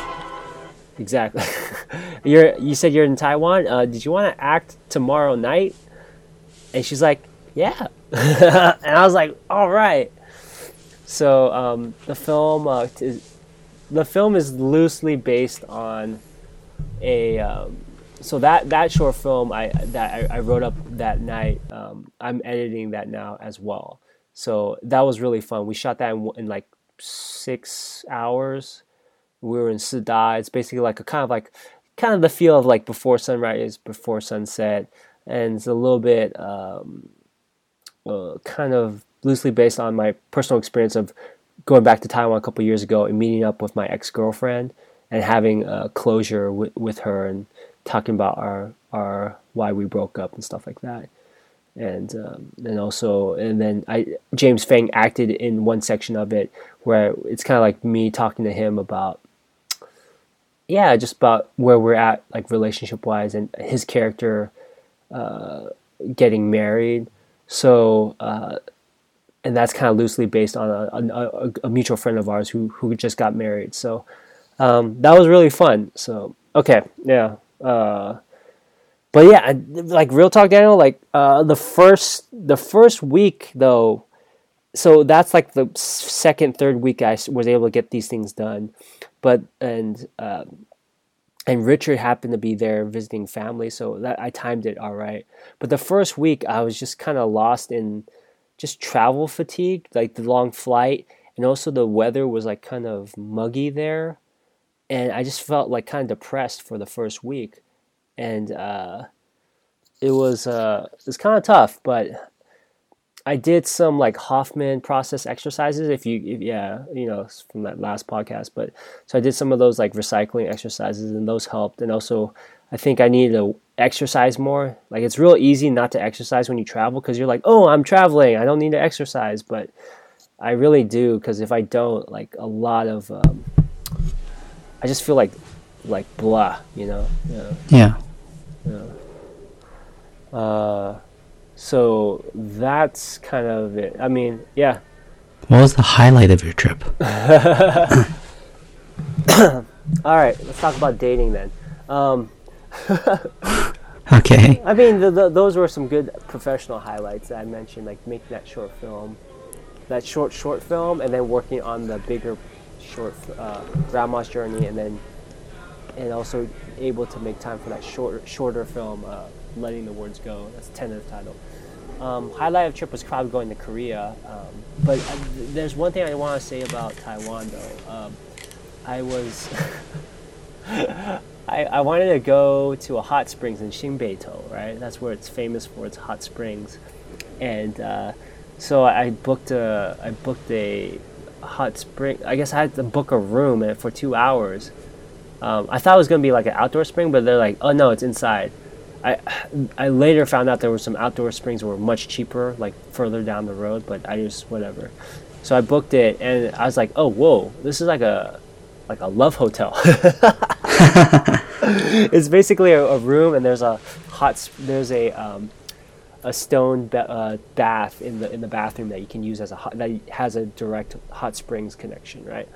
exactly. you're you said you're in Taiwan. Uh, did you want to act tomorrow night? And she's like, yeah. and I was like, all right. So um, the film uh, the film is loosely based on a um, so that that short film I that I, I wrote up that night. Um, I'm editing that now as well. So that was really fun. We shot that in, in like six hours. We were in Shida. It's basically like a kind of like kind of the feel of like before sunrise, before sunset, and it's a little bit um, uh, kind of loosely based on my personal experience of going back to Taiwan a couple years ago and meeting up with my ex girlfriend and having a closure with, with her and talking about our our why we broke up and stuff like that. And um, and also and then I James Fang acted in one section of it where it's kind of like me talking to him about yeah just about where we're at like relationship wise and his character uh, getting married. So uh, and that's kind of loosely based on a, a, a, mutual friend of ours who who just got married. So um, that was really fun. So okay yeah uh, but yeah, like real talk, Daniel. Like uh, the first the first week though, so that's like the second third week I was able to get these things done, but and uh, and Richard happened to be there visiting family, so that I timed it all right. But the first week I was just kind of lost in just travel fatigue, like the long flight, and also the weather was like kind of muggy there, and I just felt like kind of depressed for the first week and uh, it was uh, it was kind of tough, but I did some like Hoffman process exercises. If you, if, yeah, you know, from that last podcast. But so I did some of those like recycling exercises, and those helped. And also, I think I needed to exercise more. Like it's real easy not to exercise when you travel because you're like, oh, I'm traveling, I don't need to exercise. But I really do because if I don't, like a lot of, um, I just feel like, like blah, you know. Yeah. Yeah. yeah. Uh so that's kind of it. I mean, yeah. What was the highlight of your trip? All right, let's talk about dating then. Um, okay. I mean, the, the, those were some good professional highlights that I mentioned, like making that short film, that short short film, and then working on the bigger short uh, Grandma's Journey, and then and also able to make time for that short shorter film, uh, Letting the Words Go. That's the tentative title. Um, highlight of trip was probably going to Korea. Um, but uh, there's one thing I want to say about Taiwan though. Um, I was I, I wanted to go to a hot springs in Xinbeitou, right? That's where it's famous for its hot springs, and uh, so I booked a I booked a hot spring. I guess I had to book a room for two hours. Um, I thought it was gonna be like an outdoor spring, but they're like, oh no, it's inside. I I later found out there were some outdoor springs that were much cheaper, like further down the road. But I just whatever. So I booked it, and I was like, oh whoa, this is like a like a love hotel. it's basically a, a, room, and there's a hot there's a um, a stone ba- uh, bath in the in the bathroom that you can use as a hot, that has a direct hot springs connection, right?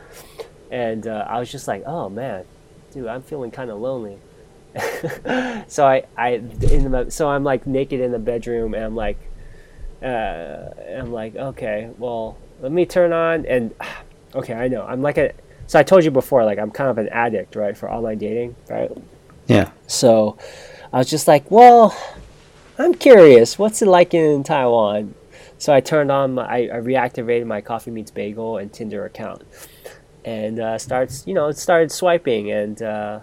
And uh, I was just like, oh man, dude, I'm feeling kind of lonely. so I, I in the so I'm like naked in the bedroom and I'm like uh, I'm like okay well let me turn on and okay I know I'm like a so I told you before like I'm kind of an addict right for online dating right yeah so I was just like well I'm curious what's it like in Taiwan? So I turned on my I, I reactivated my Coffee Meets Bagel and Tinder account. And uh, starts you know it started swiping and uh,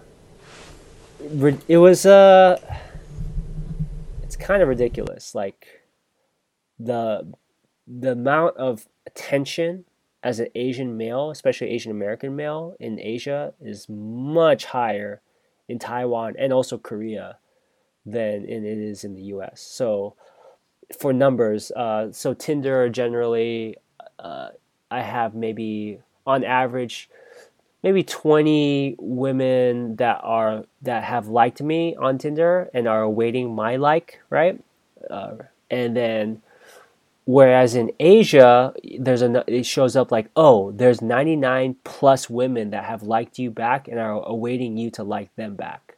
it was uh it's kind of ridiculous like the the amount of attention as an Asian male, especially Asian American male in Asia is much higher in Taiwan and also Korea than it is in the US. So for numbers, uh, so Tinder generally uh, I have maybe on average maybe 20 women that are that have liked me on Tinder and are awaiting my like, right? Uh, and then whereas in Asia, there's a it shows up like, "Oh, there's 99 plus women that have liked you back and are awaiting you to like them back."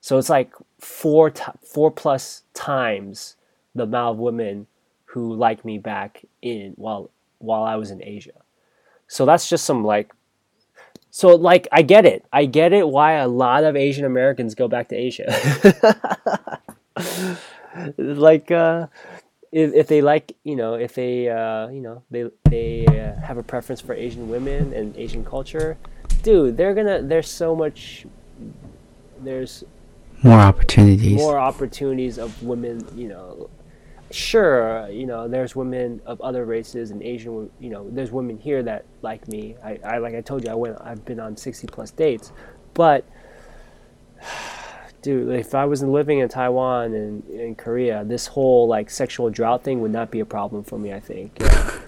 So it's like four t- four plus times the amount of women who like me back in while while I was in Asia. So that's just some like so like I get it. I get it why a lot of Asian Americans go back to Asia. like uh, if, if they like, you know, if they uh, you know, they they uh, have a preference for Asian women and Asian culture, dude, they're going to there's so much there's more opportunities. More opportunities of women, you know, sure, you know, there's women of other races and Asian, you know, there's women here that like me. I, I like I told you, I went, I've been on 60 plus dates, but dude, if I was living in Taiwan and in Korea, this whole like sexual drought thing would not be a problem for me. I think. Yeah.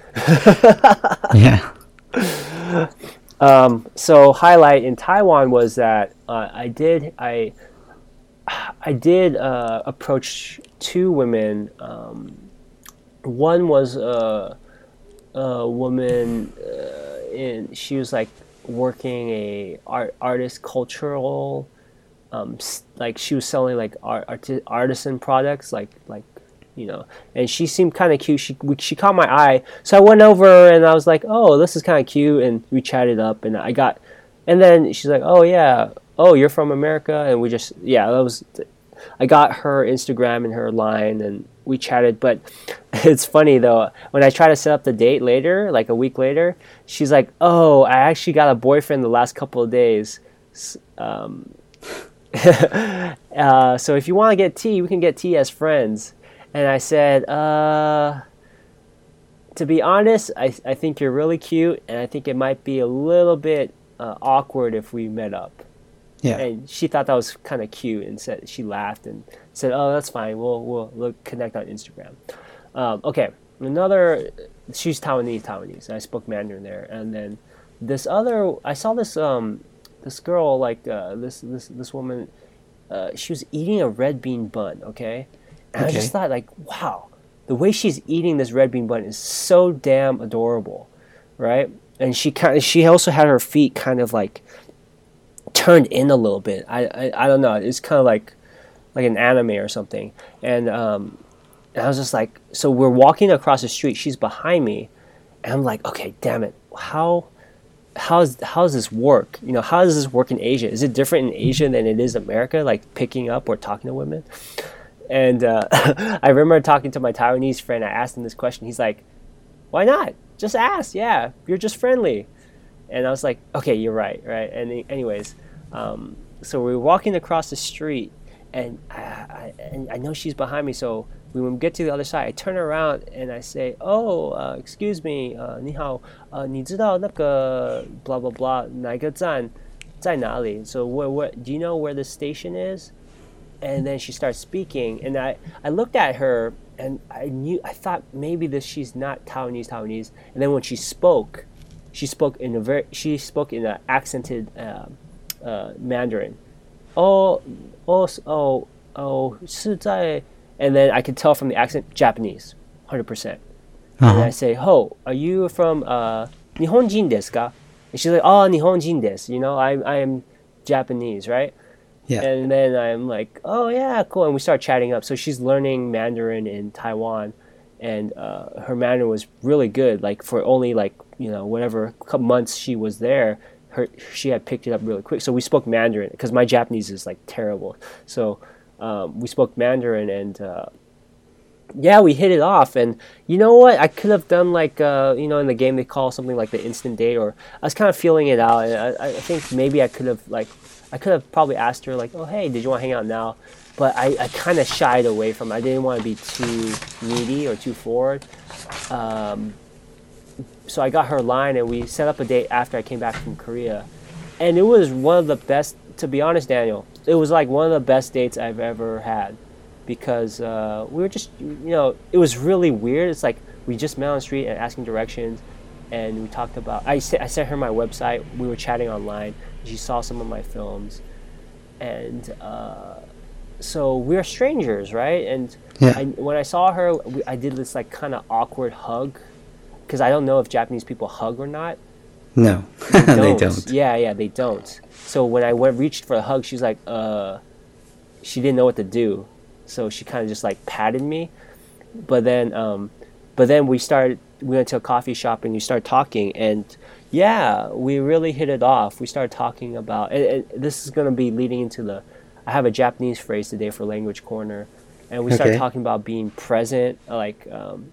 yeah. Um, so highlight in Taiwan was that uh, I did I I did uh, approach two women. Um, one was a, a woman, uh, in she was like working a art artist cultural, um, like she was selling like art, arti- artisan products, like like you know, and she seemed kind of cute. She she caught my eye, so I went over and I was like, oh, this is kind of cute, and we chatted up, and I got, and then she's like, oh yeah, oh you're from America, and we just yeah, that was I got her Instagram and her line and we chatted. But it's funny though, when I try to set up the date later, like a week later, she's like, "Oh, I actually got a boyfriend the last couple of days." Um, uh, so if you want to get tea, we can get tea as friends. And I said, uh, to be honest, I I think you're really cute, and I think it might be a little bit uh, awkward if we met up. Yeah. And she thought that was kind of cute, and said she laughed and said, "Oh, that's fine. We'll we'll, we'll connect on Instagram." Um, okay, another. She's Taiwanese, Taiwanese. I spoke Mandarin there, and then this other. I saw this um this girl like uh, this this this woman. Uh, she was eating a red bean bun. Okay, and I just thought like, wow, the way she's eating this red bean bun is so damn adorable, right? And she kind of she also had her feet kind of like turned in a little bit. I I, I don't know. It's kind of like like an anime or something. And um, and I was just like, so we're walking across the street. She's behind me, and I'm like, okay, damn it, how how's how does this work? You know, how does this work in Asia? Is it different in Asia than it is America? Like picking up or talking to women? And uh, I remember talking to my Taiwanese friend. I asked him this question. He's like, "Why not? Just ask. Yeah, you're just friendly." And I was like, "Okay, you're right, right." And the- anyways, um, so we were walking across the street, and I, I, and I know she's behind me. So when we get to the other side, I turn around and I say, "Oh, uh, excuse me, uh, 你好，呃，你知道那个 blah blah blah 哪一个站在哪里？So where where do you know where the station is?" and then she starts speaking and I, I looked at her and I knew I thought maybe this she's not Taiwanese Taiwanese and then when she spoke she spoke in a very she spoke in an accented um, uh, Mandarin. Oh, oh, oh, oh, and then I could tell from the accent Japanese, hundred percent. Uh-huh. And I say, "Ho, are you from uh, Nihonjin desu ka?" And she's like, "Oh, Nihonjin desu. You know, I I am Japanese, right?" Yeah. And then I'm like, "Oh yeah, cool." And we start chatting up. So she's learning Mandarin in Taiwan, and uh, her Mandarin was really good, like for only like you know whatever couple months she was there, her she had picked it up really quick. So we spoke Mandarin because my Japanese is like terrible. So um, we spoke Mandarin and. Uh, yeah, we hit it off, and you know what? I could have done like uh, you know in the game they call something like the instant date, or I was kind of feeling it out, and I, I think maybe I could have like I could have probably asked her like, oh hey, did you want to hang out now? But I, I kind of shied away from. it. I didn't want to be too needy or too forward. Um, so I got her line, and we set up a date after I came back from Korea, and it was one of the best. To be honest, Daniel, it was like one of the best dates I've ever had because uh, we were just you know it was really weird. It's like we just met on the street and asking directions, and we talked about. I I sent her my website. We were chatting online. She saw some of my films, and uh, so we're strangers, right? And Yeah. I, when I saw her, we, I did this like kind of awkward hug because I don't know if Japanese people hug or not. No, they don't. Yeah, yeah, they don't. So when I went reached for a hug, she was like, uh, she didn't know what to do, so she kind of just like patted me. But then, um, but then we started. We went to a coffee shop and we started talking, and yeah, we really hit it off. We started talking about, and, and this is gonna be leading into the. I have a Japanese phrase today for language corner, and we started Okay. talking about being present, like. Um,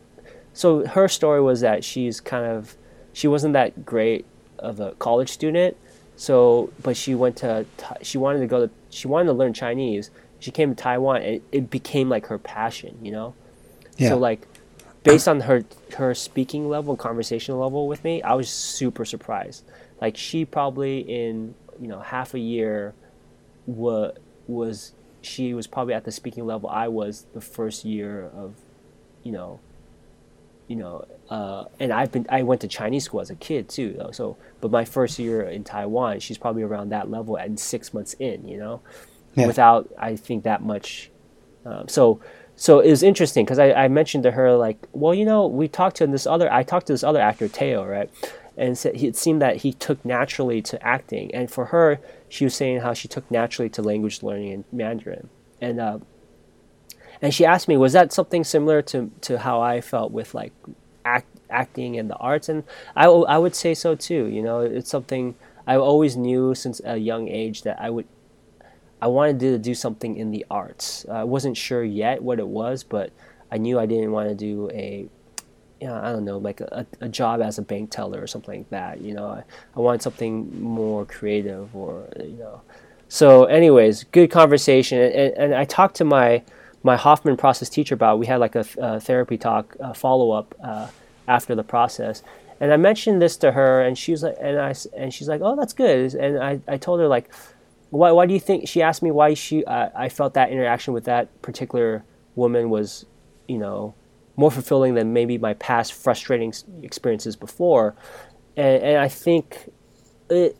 so her story was that she's kind of she wasn't that great of a college student. So but she went to she wanted to go to she wanted to learn chinese. She came to taiwan and it became like her passion you know? Yeah. so like based on her her speaking level conversational level with me i was super surprised. Like she probably in you know half a year wa- was she was probably at the speaking level i was the first year of you know you know, uh, and I've been I went to Chinese school as a kid too, though. So, but my first year in Taiwan, she's probably around that level and six months in, you know, Yeah. without I think that much. Um, so, so it was interesting because I, I mentioned to her like, well, you know, we talked to this other I talked to this other actor Teo, right, and said he, it seemed that he took naturally to acting, and for her, she was saying how she took naturally to language learning in Mandarin, and. Uh, and she asked me, was that something similar to, to how I felt with like act, acting and the arts? And I, I would say so too. You know, it's something I always knew since a young age that I would, I wanted to do something in the arts. I wasn't sure yet what it was, but I knew I didn't want to do a, know, I don't know, like a, a job as a bank teller or something like that. You know, I, I wanted something more creative or, you know. So, anyways, good conversation. And, and, and I talked to my, my Hoffman process teacher about. We had like a, uh therapy talk uh, follow up uh, after the process. And I mentioned this to her, and she was like, and I and she's like, oh, that's good. And I, I told her like, why why do you think? She asked me why she uh, I felt that interaction with that particular woman was, you know, more fulfilling than maybe my past frustrating experiences before. And, and I think it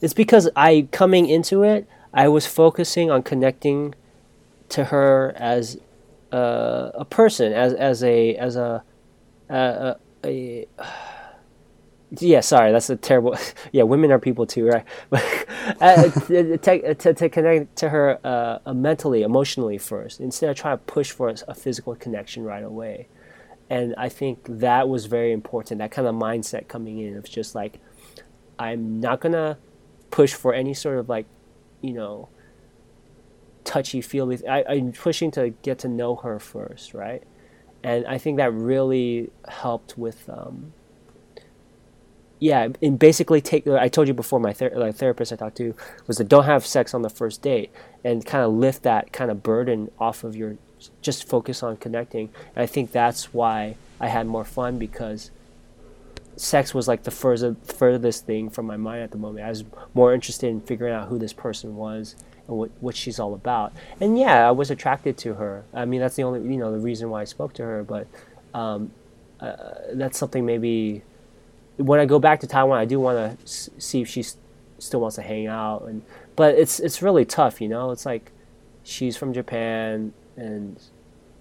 it's because I coming into it, I was focusing on connecting to her as a, a person, as as a as a, a, a, a yeah, sorry, that's a terrible. Yeah, women are people too, right? But uh, to, to, to, connect to her uh, uh, mentally, emotionally first, instead of trying to push for a, a, physical connection right away. And I think that was very important. That kind of mindset coming in of just like, I'm not gonna push for any sort of like, you know, touchy feely. I, I'm pushing to get to know her first, right? And I think that really helped with. Um, yeah, and basically take. I told you before, my ther- therapist I talked to was that don't have sex on the first date, and kind of lift that kind of burden off of your. Just focus on connecting, and I think that's why I had more fun because sex was like the further, furthest thing from my mind at the moment. I was more interested in figuring out who this person was what, what she's all about. And yeah, I was attracted to her. I mean, that's the only you know the reason why I spoke to her. But um, uh, that's something maybe when I go back to Taiwan, I do want to s- see if she still wants to hang out. And but it's it's really tough, you know. It's like she's from Japan and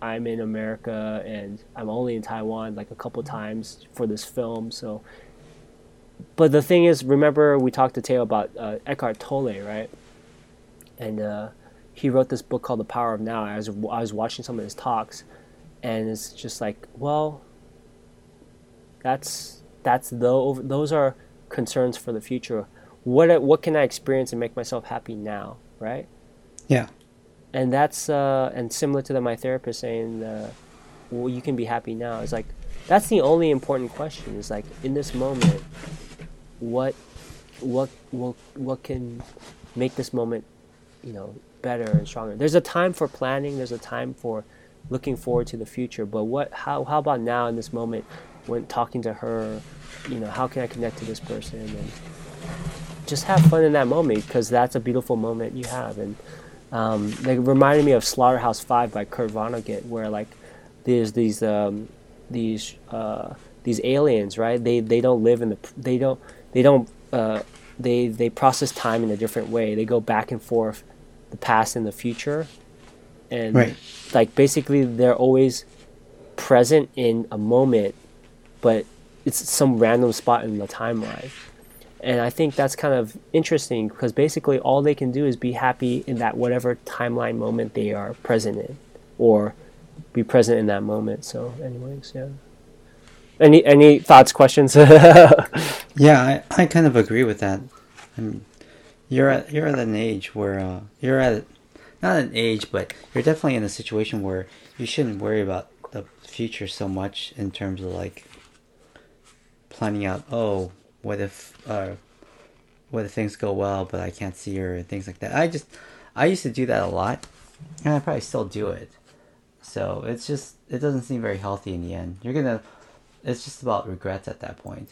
I'm in America and I'm only in Taiwan like a couple times for this film. So, but the thing is, remember we talked to Teo about uh, Eckhart Tolle, right? And uh, he wrote this book called The Power of Now. I was I was watching some of his talks, and it's just like, well, that's that's the, those are concerns for the future. What what can I experience and make myself happy now, right? Yeah. And that's uh, and similar to the, my therapist saying, uh, "Well, you can be happy now." It's like that's the only important question. Is like in this moment, what what what what can make this moment, you know, better and stronger. There's a time for planning. There's a time for looking forward to the future. But what how how about now in this moment? when talking to her, you know, how can I connect to this person and just have fun in that moment because that's a beautiful moment you have. And um, they reminded me of Slaughterhouse Five by Kurt Vonnegut, where like there's these um, these uh, these aliens, right? They they don't live in the they don't they don't uh, they they process time in a different way. They go back and forth, the past and the future, and right. like basically they're always present in a moment but it's some random spot in the timeline. And I think that's kind of interesting because basically all they can do is be happy in that whatever timeline moment they are present in or be present in that moment. So anyways, yeah. Any any thoughts, questions? yeah, I, I kind of agree with that. I mean, you're at you're at an age where uh, you're at not an age, but you're definitely in a situation where you shouldn't worry about the future so much in terms of like planning out, oh, what if, uh, what if things go well, but I can't see her and things like that. I just, I used to do that a lot, and I probably still do it. So it's just, it doesn't seem very healthy in the end. You're gonna, it's just about regrets at that point.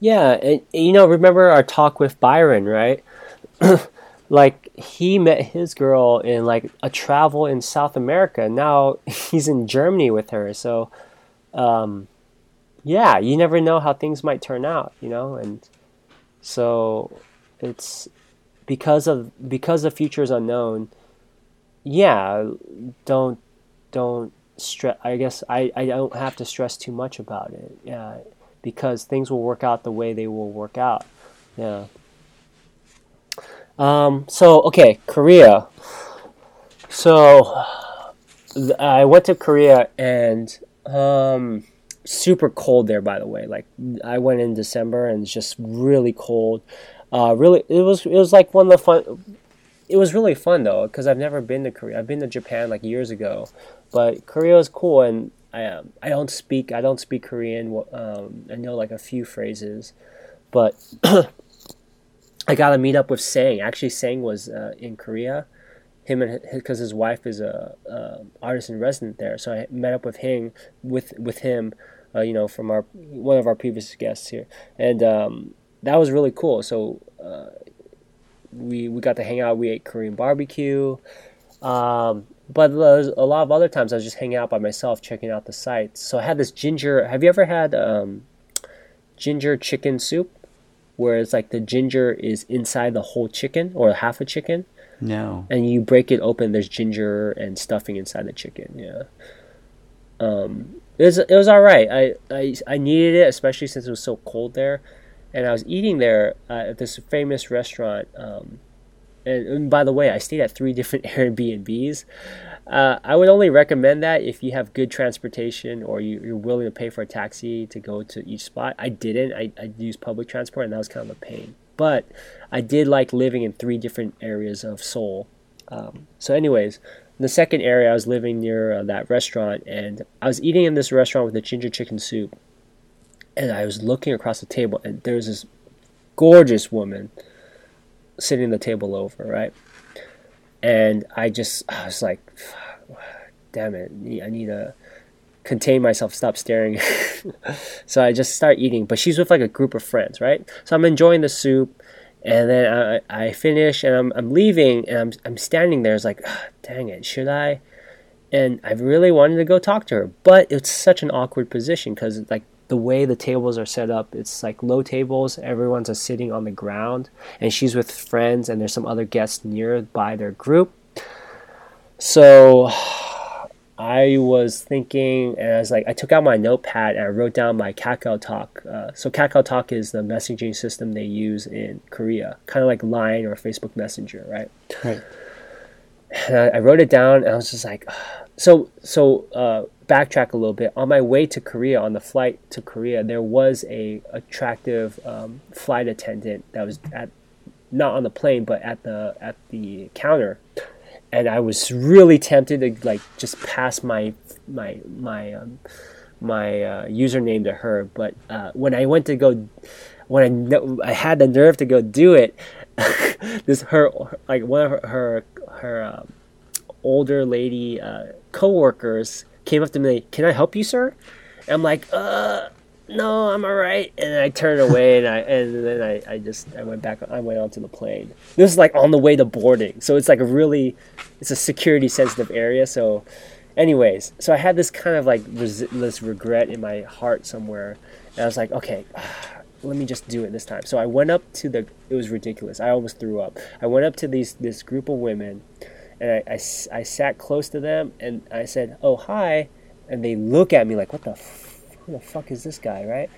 Yeah, and you know, remember our talk with Byron, right? like he met his girl in like a travel in South America. Now he's in Germany with her. So, um, yeah, you never know how things might turn out, you know, and so it's because of because the future is unknown. Yeah, don't don't stress. I guess I I don't have to stress too much about it. Yeah, because things will work out the way they will work out. Yeah. Um. So okay, Korea. So I went to Korea and um super cold there by the way like i went in december and it's just really cold uh, really it was it was like one of the fun it was really fun though because i've never been to korea i've been to japan like years ago but korea was cool and i um, i don't speak i don't speak korean um, i know like a few phrases but i got to meet up with sang actually sang was uh, in korea him and because his wife is a, a artist in resident there. So I met up with him with with him, uh, you know, from our one of our previous guests here, and um, that was really cool. So uh, we we got to hang out. We ate Korean barbecue. Um, but a lot of other times I was just hanging out by myself, checking out the sites. So I had this ginger. Have you ever had um, ginger chicken soup, where it's like the ginger is inside the whole chicken or half a chicken? No. And you break it open. There's ginger and stuffing inside the chicken. Yeah. Um, it was it was all right. I, I I needed it, especially since it was so cold there, and I was eating there uh, at this famous restaurant. Um, and, and, by the way, I stayed at three different Airbnbs. Uh, I would only recommend that if you have good transportation or you, are willing to pay for a taxi to go to each spot. I didn't. I, I used public transport, and that was kind of a pain. But I did like living in three different areas of Seoul. Um, so, anyways, the second area, I was living near uh, that restaurant, and I was eating in this restaurant with the ginger chicken soup. And I was looking across the table, and there was this gorgeous woman sitting the table over, right? And I just, I was like, damn it, I need to contain myself, stop staring. so I just start eating. But she's with like a group of friends, right? So I'm enjoying the soup. And then I, I finish and I'm, I'm leaving and I'm, I'm standing there. It's like, oh, dang it, should I? And I really wanted to go talk to her, but it's such an awkward position because like the way the tables are set up, it's like low tables. Everyone's just sitting on the ground, and she's with friends, and there's some other guests nearby their group. So I was thinking, and I was like, I took out my notepad and I wrote down my Kakao Talk. Uh, so Kakao Talk is the messaging system they use in Korea, kind of like Line or Facebook Messenger, right? Right. And I, I wrote it down, and I was just like, so so. Uh, backtrack a little bit. On my way to Korea, on the flight to Korea, there was a attractive um, flight attendant that was at not on the plane, but at the at the counter, and I was really tempted to like just pass my my my um, my uh, username to her. But uh, when I went to go, when I I had the nerve to go do it, this her like one of her her, her um, older lady uh, coworkers came up to me, "Can I help you, sir?" And I'm like, "Uh, no, I'm all right." And I turned away, and I and then I, I just I went back. I went onto the plane. This is like on the way to boarding, so it's like a really, it's a security sensitive area. So, anyways, so I had this kind of like this regret in my heart somewhere, and I was like, okay. let me just do it this time. So I went up to the. It was ridiculous. I almost threw up. I went up to these this group of women, and I, I, I sat close to them and I said, "Oh hi," and they look at me like, "What the, f- who the fuck is this guy?" Right?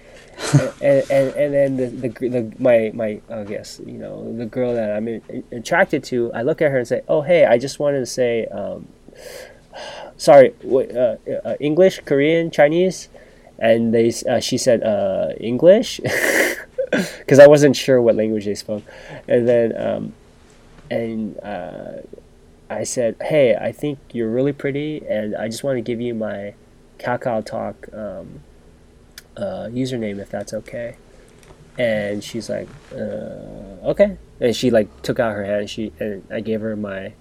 and, and, and then the, the, the my my I guess you know the girl that I'm in, attracted to, I look at her and say, "Oh hey, I just wanted to say, um, sorry, uh, uh, English, Korean, Chinese," and they uh, she said uh, English because I wasn't sure what language they spoke, and then um, and uh, I said, "Hey, I think you're really pretty, and I just want to give you my Kakao Talk um, uh, username if that's okay." And she's like, uh, "Okay," and she like took out her hand. And she and I gave her my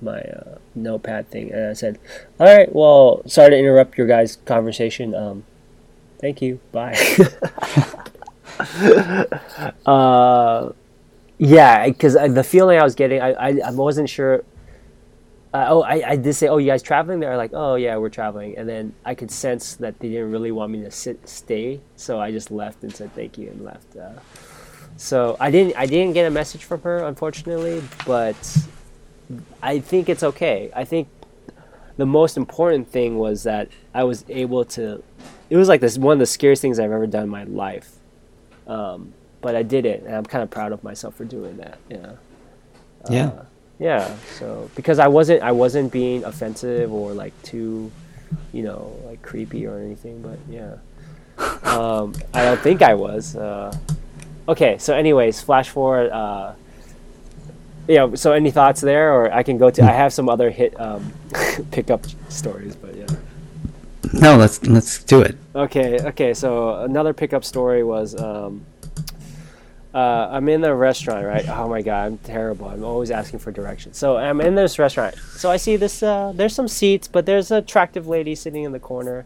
my uh, notepad thing, and I said, "All right, well, sorry to interrupt your guys' conversation. Um, thank you. Bye." uh, yeah, because uh, the feeling I was getting, I, I, I wasn't sure uh, oh, I, I did say, oh, you guys traveling? They're like, oh, yeah, we're traveling. And then I could sense that they didn't really want me to sit, stay. So I just left and said thank you and left. Uh, so I didn't, I didn't get a message from her, unfortunately, but I think it's okay. I think the most important thing was that I was able to, it was like this one of the scariest things I've ever done in my life. Um, but I did it, and I'm kind of proud of myself for doing that. Yeah. Yeah. Uh, yeah so because i wasn't i wasn't being offensive or like too you know like creepy or anything but yeah. Um, i don't think i was uh, okay so anyways flash forward uh, yeah so any thoughts there? Or i can go to i have some other hit um, pickup stories but yeah. No let's let's do it. Okay okay so another pickup story was um, uh, I'm in the restaurant, right? Oh my god, I'm terrible. I'm always asking for directions. So I'm in this restaurant. So I see this. Uh, there's some seats, but there's an attractive lady sitting in the corner.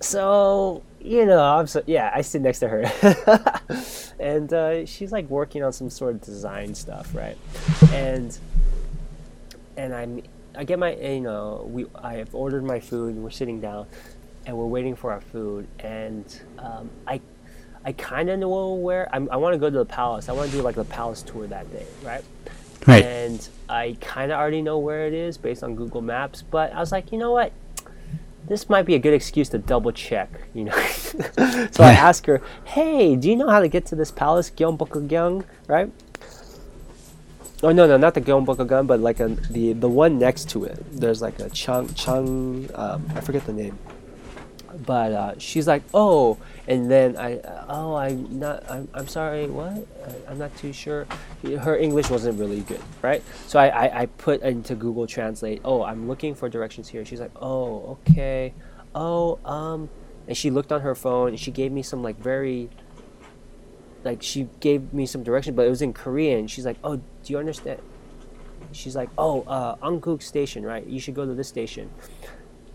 So you know, I'm so yeah. I sit next to her, and uh, she's like working on some sort of design stuff, right? And and I'm I get my you know we I have ordered my food and we're sitting down, and we're waiting for our food, and um, I I kind of know where I'm, i want to go to the palace. I want to do like the palace tour that day, right? Right. And I kind of already know where it is based on Google Maps, but I was like, you know what? This might be a good excuse to double check, you know. so I ask her, "Hey, do you know how to get to this palace, Gyeongbokgung, right?" Oh no, no, not the Gyeongbokgung, but like a, the the one next to it. There's like a Chung Chung, um, I forget the name but uh, she's like, oh, and then I, oh, I'm not, I'm, I'm sorry, what? I, am not too sure. Her English wasn't really good, right? So I, I, I put into Google Translate, oh, I'm looking for directions here. She's like, oh, okay, oh, um, and she looked on her phone and she gave me some like very, like she gave me some direction, but it was in Korean. She's like, oh, do you understand? She's like, oh, uh, Anguk Station, right? You should go to this station.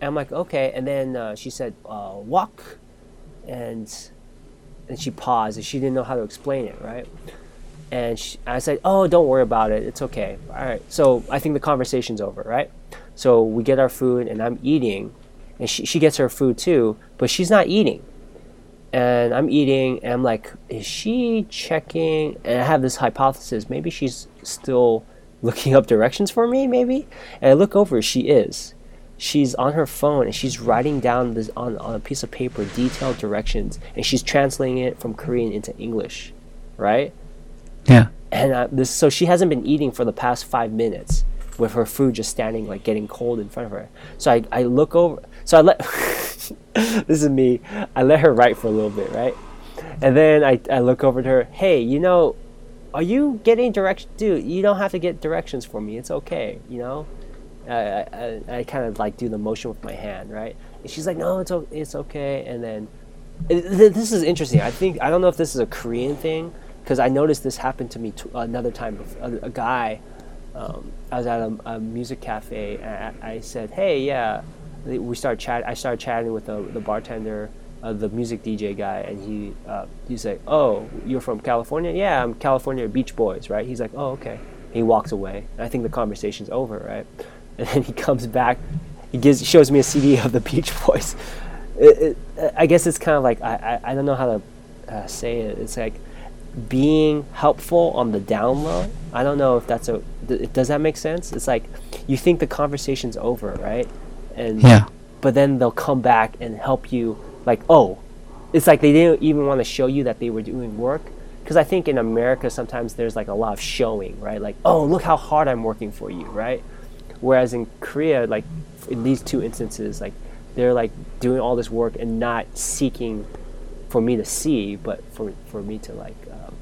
And I'm like, okay. And then uh, she said, uh, walk. And and she paused and she didn't know how to explain it, right? And she, I said, oh, don't worry about it. It's okay. All right. So I think the conversation's over, right? So we get our food and I'm eating. And she, she gets her food too, but she's not eating. And I'm eating and I'm like, is she checking? And I have this hypothesis. Maybe she's still looking up directions for me, maybe? And I look over, she is she's on her phone and she's writing down this on, on a piece of paper detailed directions and she's translating it from Korean into English, right? Yeah. And uh, this so she hasn't been eating for the past five minutes with her food just standing like getting cold in front of her. So I, I look over. So I let this is me. I let her write for a little bit, right? And then I, I look over to her. Hey, you know, are you getting directions? Dude, you don't have to get directions for me. It's okay. You know, I, I, I kind of like do the motion with my hand, right? And she's like, no, it's it's okay. And then this is interesting. I think I don't know if this is a Korean thing because I noticed this happened to me t- another time. A, a guy, um, I was at a, a music cafe and I, I, said, hey, yeah. We started chat. I started chatting with the, the bartender, uh, the music DJ guy, and he uh, he's like, oh, you're from California? Yeah, I'm California Beach Boys, right? He's like, oh, okay. He walks away. I think the conversation's over, right? And then he comes back. He gives shows me a CD of the Beach Boys. It, it, I guess it's kind of like I, I, I don't know how to uh, say it. It's like being helpful on the down low. I don't know if that's a does that make sense? It's like you think the conversation's over, right? And yeah. But then they'll come back and help you. Like oh, it's like they didn't even want to show you that they were doing work. Because I think in America sometimes there's like a lot of showing, right? Like oh look how hard I'm working for you, right? Whereas in Korea, like in these two instances, like they're like doing all this work and not seeking for me to see, but for for me to like um,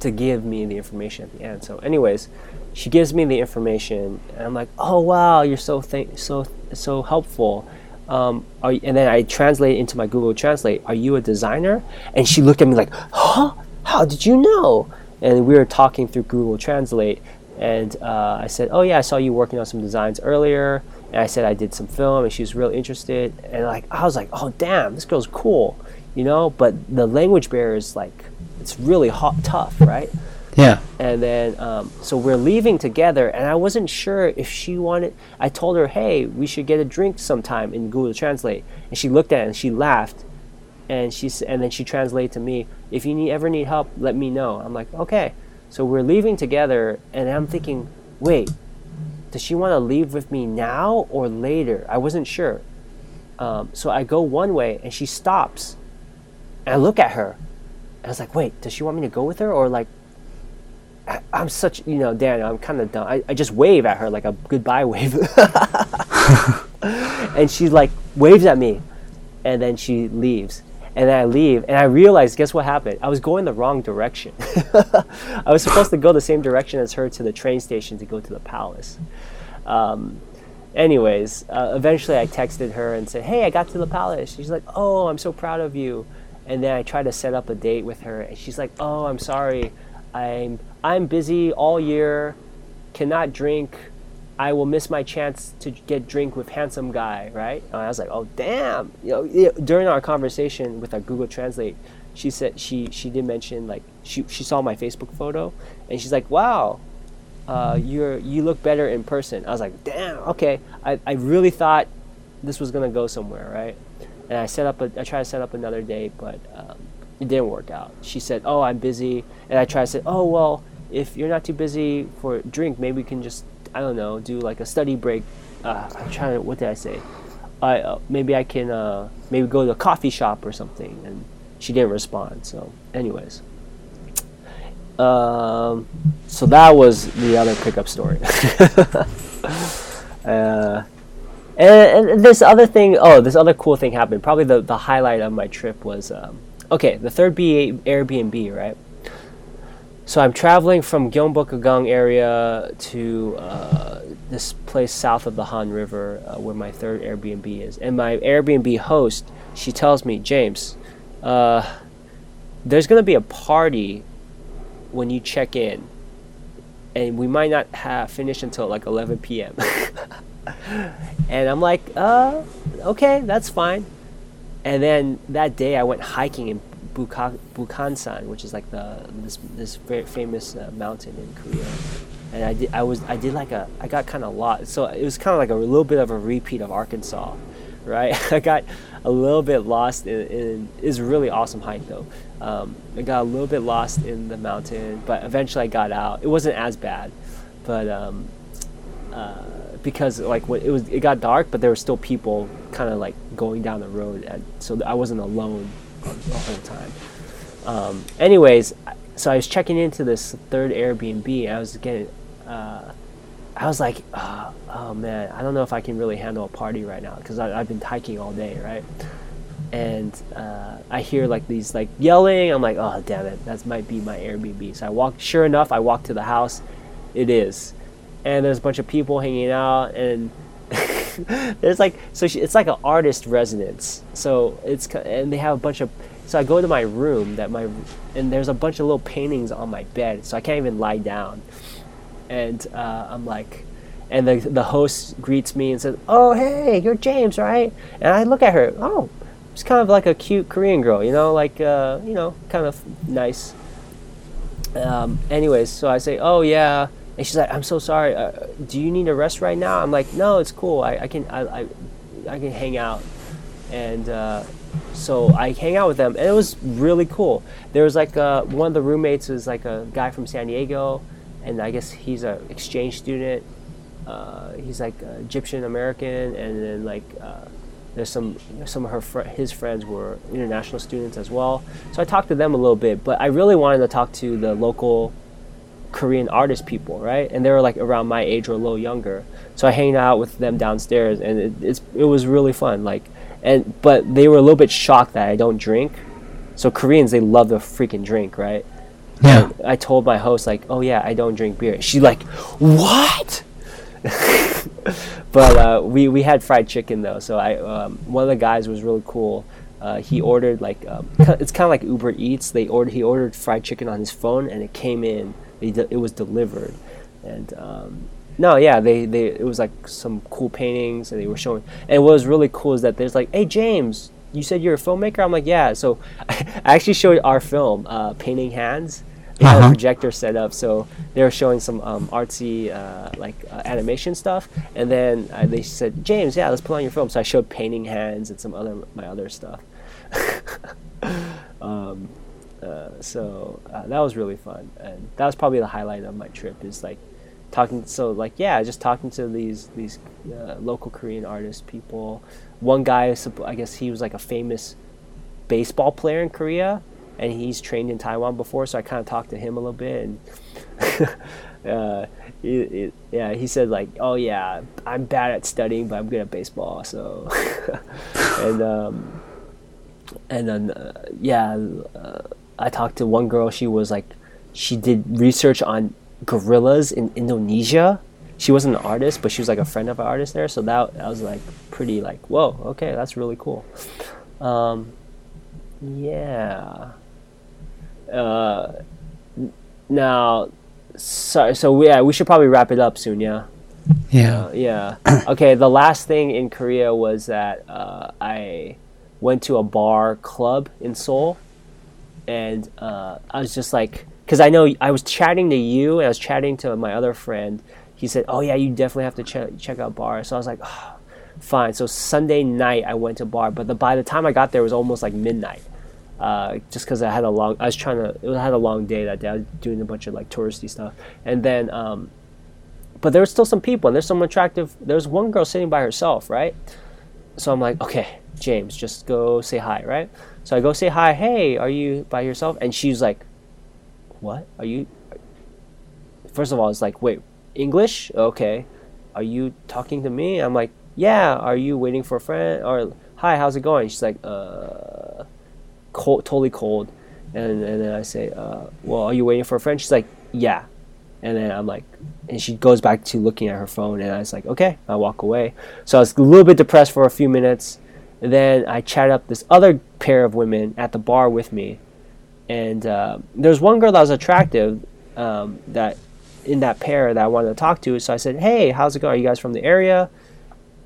to give me the information at the end. So, anyways, she gives me the information, and I'm like, oh wow, you're so th- so so helpful. Um, you, and then I translate into my Google Translate. Are you a designer? And she looked at me like, huh? How did you know? And we were talking through Google Translate, and uh, I said, "Oh yeah, I saw you working on some designs earlier." And I said I did some film, and she was real interested. And like I was like, "Oh damn, this girl's cool," you know. But the language barrier is like it's really hot, tough, right? Yeah. And then um, so we're leaving together, and I wasn't sure if she wanted. I told her, "Hey, we should get a drink sometime in Google Translate," and she looked at it and she laughed, and she and then she translated to me, "If you need, ever need help, let me know." I'm like, "Okay." So we're leaving together, and I'm thinking, wait, does she want to leave with me now or later? I wasn't sure. Um, so I go one way, and she stops. And I look at her, and I was like, wait, does she want me to go with her? Or like, I, am such, you know, Daniel, I'm kind of dumb. I, I just wave at her like a goodbye wave. and she like waves at me, and then she leaves and I leave, and I realize, guess what happened? I was going the wrong direction. I was supposed to go the same direction as her to the train station to go to the palace. Um, anyways, uh, eventually I texted her and said, "Hey, I got to the palace." She's like, "Oh, I'm so proud of you," and then I tried to set up a date with her, and she's like, "Oh, I'm sorry, I'm I'm busy all year, cannot drink. I will miss my chance to get drink with handsome guy." Right? And I was like, "Oh, damn!" You know, during our conversation with our Google Translate, she said she she did mention like she she saw my Facebook photo, and she's like, "Wow." Uh, you're you look better in person. I was like, damn, okay. I, I really thought this was gonna go somewhere, right? And I set up a, I tried to set up another date, but um, it didn't work out. She said, "Oh, I'm busy," and I tried to say, "Oh, well, if you're not too busy for drink, maybe we can just, I don't know, do like a study break." Uh, I'm trying to, what did I say? I uh, maybe I can uh, maybe go to a coffee shop or something, and she didn't respond. So, anyways. Um, so that was the other pickup story. uh, and, and, this other thing, oh, this other cool thing happened. Probably the, the highlight of my trip was um, okay, the third B Airbnb, right? So I'm traveling from Gyeongbokgung area to uh, this place south of the Han River, uh, where my third Airbnb is. And my Airbnb host, she tells me, James, uh, there's gonna be a party when you check in, and we might not have finished until like 11 p.m. and I'm like, uh, okay, that's fine. And then that day I went hiking in Bukhansan, which is like the this this very famous uh, mountain in Korea. And I did I was I did like a I got kind of lost. So it was kind of like a little bit of a repeat of Arkansas, right? I got a little bit lost in, in really awesome hike though. Um, I got a little bit lost in the mountain, but eventually I got out. It wasn't as bad, but um, uh, because like when it was it got dark, but there were still people kind of like going down the road, and so I wasn't alone the whole time. Um, anyways, so I was checking into this third Airbnb. I was getting, uh, I was like, oh, oh, man, I don't know if I can really handle a party right now because I've been hiking all day, right? And uh, I hear like these like yelling. I'm like, oh damn it, that might be my Airbnb. So I walk. Sure enough, I walk to the house. It is and there's a bunch of people hanging out and there's like so she, it's like an artist residence so it's and they have a bunch of so i go to my room that my and there's a bunch of little paintings on my bed so i can't even lie down. And uh, i'm like and the, the host greets me and says oh hey you're james right? And i look at her oh she's kind of like a cute korean girl you know like uh, you know kind of nice. Um, anyways so i say oh yeah and she's like, "I'm so sorry. Uh, do you need a rest right now?" I'm like, "No, it's cool. I, I can I, I, I can hang out." And uh, so I hang out with them, and it was really cool. There was like uh, one of the roommates was like a guy from San Diego, and I guess he's an exchange student. Uh, he's like Egyptian American, and then like uh, there's some some of her fr- his friends were international students as well. So I talked to them a little bit, but I really wanted to talk to the local Korean artist people, right? And they were like around my age or a little younger. So I hanged out with them downstairs, and it, it's it was really fun. Like, and but they were a little bit shocked that I don't drink. So Koreans they love the freaking drink, right? Yeah. And I told my host like, oh yeah, I don't drink beer. She like, what? but uh, we we had fried chicken though. So I um, one of the guys was really cool. Uh, he ordered like um, it's kind of like Uber Eats. They ordered he ordered fried chicken on his phone, and it came in it was delivered, and um, no, yeah, they, they it was like some cool paintings, and they were showing. And what was really cool is that there's like, hey James, you said you're a filmmaker. I'm like, yeah. So I actually showed our film, uh, Painting Hands. They uh-huh. had a uh-huh. projector set up, so they were showing some um, artsy uh, like uh, animation stuff. And then uh, they said, James, yeah, let's put on your film. So I showed Painting Hands and some other my other stuff. um, uh, so uh, that was really fun, and that was probably the highlight of my trip. Is like talking. So like yeah, just talking to these these uh, local Korean artists, people. One guy, I guess he was like a famous baseball player in Korea, and he's trained in Taiwan before. So I kind of talked to him a little bit, and uh, yeah, he said like, "Oh yeah, I'm bad at studying, but I'm good at baseball." So, and um, and then uh, yeah, uh, I talked to one girl. She was like, she did research on gorillas in Indonesia. She wasn't an artist, but she was like a friend of an artist there. So that, I was like pretty like, whoa, okay, that's really cool. Um, Yeah. Uh, now, so so we, yeah, we should probably wrap it up soon. Yeah. Yeah. Uh, yeah. Okay. The last thing in Korea was that uh, I went to a bar club in Seoul, and uh, I was just like, because I know I was chatting to you, and I was chatting to my other friend. He said, "Oh yeah, you definitely have to check check out bar." So I was like, oh, "Fine." So Sunday night I went to bar, but the, by the time I got there, it was almost like midnight. Uh, just because I had a long, I was trying to, I had a long day that day. I was doing a bunch of like touristy stuff, and then um, but there was still some people and there's some attractive there's one girl sitting by herself right so i'm like okay james just go say hi right so i go say hi hey are you by yourself? And she's like what? Are you first of all it's like wait english? Okay. Are you talking to me? I'm like yeah are you waiting for a friend? Or hi how's it going? She's like uh cold totally cold. And, and then i say uh, well are you waiting for a friend? She's like yeah. And then I'm like, and she goes back to looking at her phone, and I was like, okay, I walk away. So I was a little bit depressed for a few minutes. And then I chat up this other pair of women at the bar with me, and uh, there's one girl that was attractive um, that in that pair that I wanted to talk to. So I said, hey, how's it going? Are you guys from the area?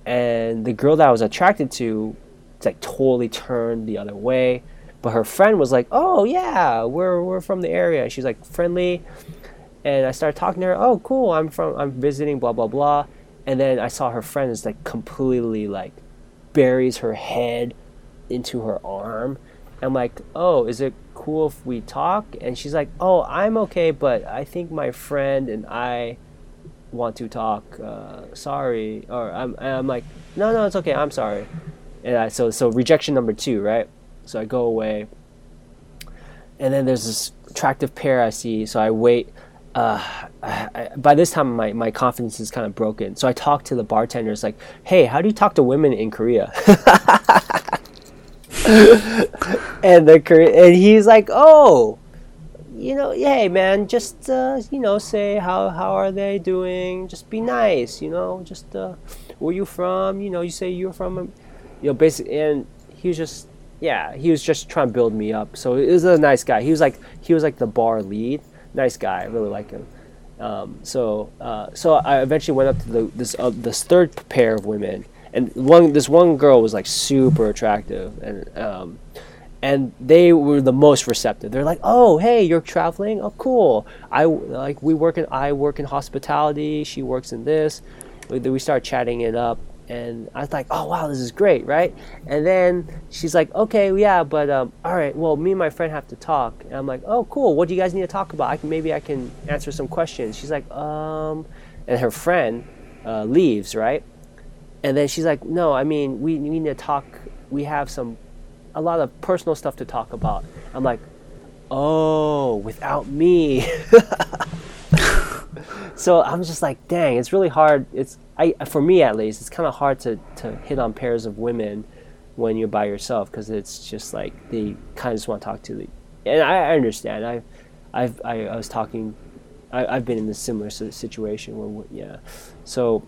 And the girl that I was attracted to, like totally turned the other way. But her friend was like, "Oh yeah, we're we're from the area." She's like friendly, and I started talking to her. Oh, cool. I'm from. I'm visiting. Blah blah blah. And then I saw her friend is like completely like buries her head into her arm. I'm like, oh, is it cool if we talk? And she's like, oh, I'm okay, but I think my friend and I want to talk. Uh, sorry. Or I'm. I'm like, no, no, it's okay. I'm sorry. And I, so so rejection number two, right? So I go away. And then there's this attractive pair I see. So I wait uh, I, I, by this time my, my confidence is kind of broken. So I talk to the bartenders like, "Hey, how do you talk to women in Korea?" and the and he's like, "Oh, you know, hey man, just uh, you know, say how how are they doing? Just be nice, you know, just uh, where you from? You know, you say you're from, um, you know, basically." And he was just yeah, he was just trying to build me up. So he was a nice guy. He was like he was like the bar lead nice guy. I really like him. Um, so uh, so I eventually went up to the, this uh, this third pair of women, and one this one girl was like super attractive, and um, and they were the most receptive. They're like, "Oh, hey, you're traveling? Oh, cool. I like we work in I work in hospitality. She works in this." We, we start chatting it up, and I was like, "Oh wow, this is great, right?" And then she's like, "Okay, yeah, but um, all right, well, me and my friend have to talk." And I'm like, "Oh, cool. What do you guys need to talk about? I can maybe I can answer some questions." She's like, "Um," and her friend uh, leaves, right? And then she's like, "No, I mean, we, we need to talk. We have some, a lot of personal stuff to talk about." I'm like, "Oh, without me." so I'm just like, dang, it's really hard. It's I for me at least, it's kind of hard to to hit on pairs of women when you're by yourself because it's just like they kind of just want to talk to the. And I, I understand. I, I've I, I was talking. I, I've been in this similar situation where yeah, so.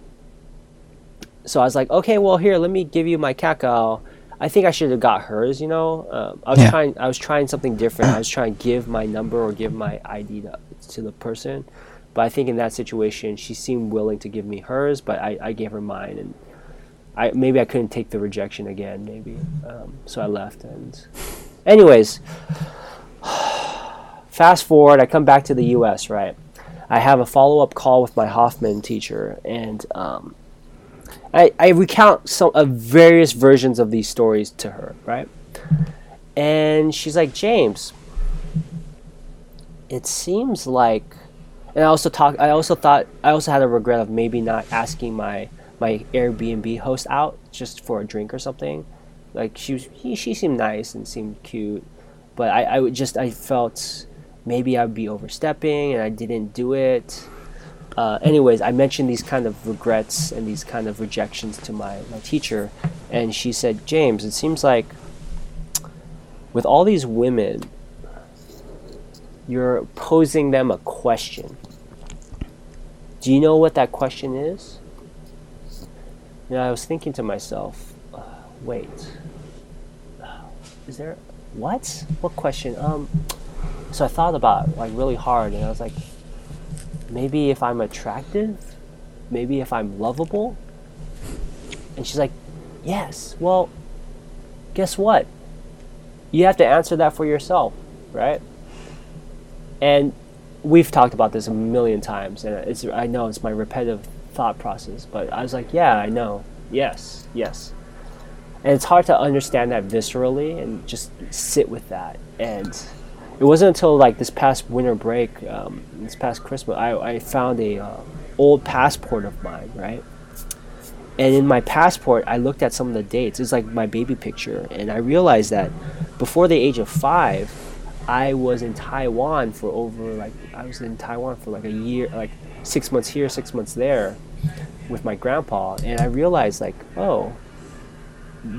So I was like, okay, well here, let me give you my kakao. I think I should have got hers. You know, um, I was Yeah. trying. I was trying something different. I was trying to give my number or give my ID to, to the person. But I think in that situation, she seemed willing to give me hers, but I, I gave her mine, and I maybe I couldn't take the rejection again, maybe. Um, so I left. And, anyways, fast forward, I come back to the U.S. Right, I have a follow up call with my Hoffman teacher, and um, I I recount some of various versions of these stories to her. Right, and she's like, James, it seems like and I also talk. I also thought. I also had a regret of maybe not asking my my Airbnb host out just for a drink or something. Like she was, he, she seemed nice and seemed cute, but I, I would just I felt maybe I'd be overstepping and I didn't do it. Uh, anyways, I mentioned these kind of regrets and these kind of rejections to my, my teacher, and she said, James, it seems like with all these women, you're posing them a question. Do you know what that question is? You know, I was thinking to myself, uh, wait, uh, is there what? What question? Um, so I thought about it, like really hard, and I was like, maybe if I'm attractive, maybe if I'm lovable. And she's like, yes. Well, guess what? You have to answer that for yourself, right? And we've talked about this a million times, and it's I know it's my repetitive thought process, but I was like, yeah, I know, yes, yes. And it's hard to understand that viscerally and just sit with that. And it wasn't until like this past winter break, um, this past Christmas, I, I found a uh, old passport of mine, right? And in my passport, I looked at some of the dates. It's like my baby picture, and I realized that before the age of five, I was in Taiwan for over like I was in Taiwan for like a year, like six months here, six months there, with my grandpa, and I realized like, oh,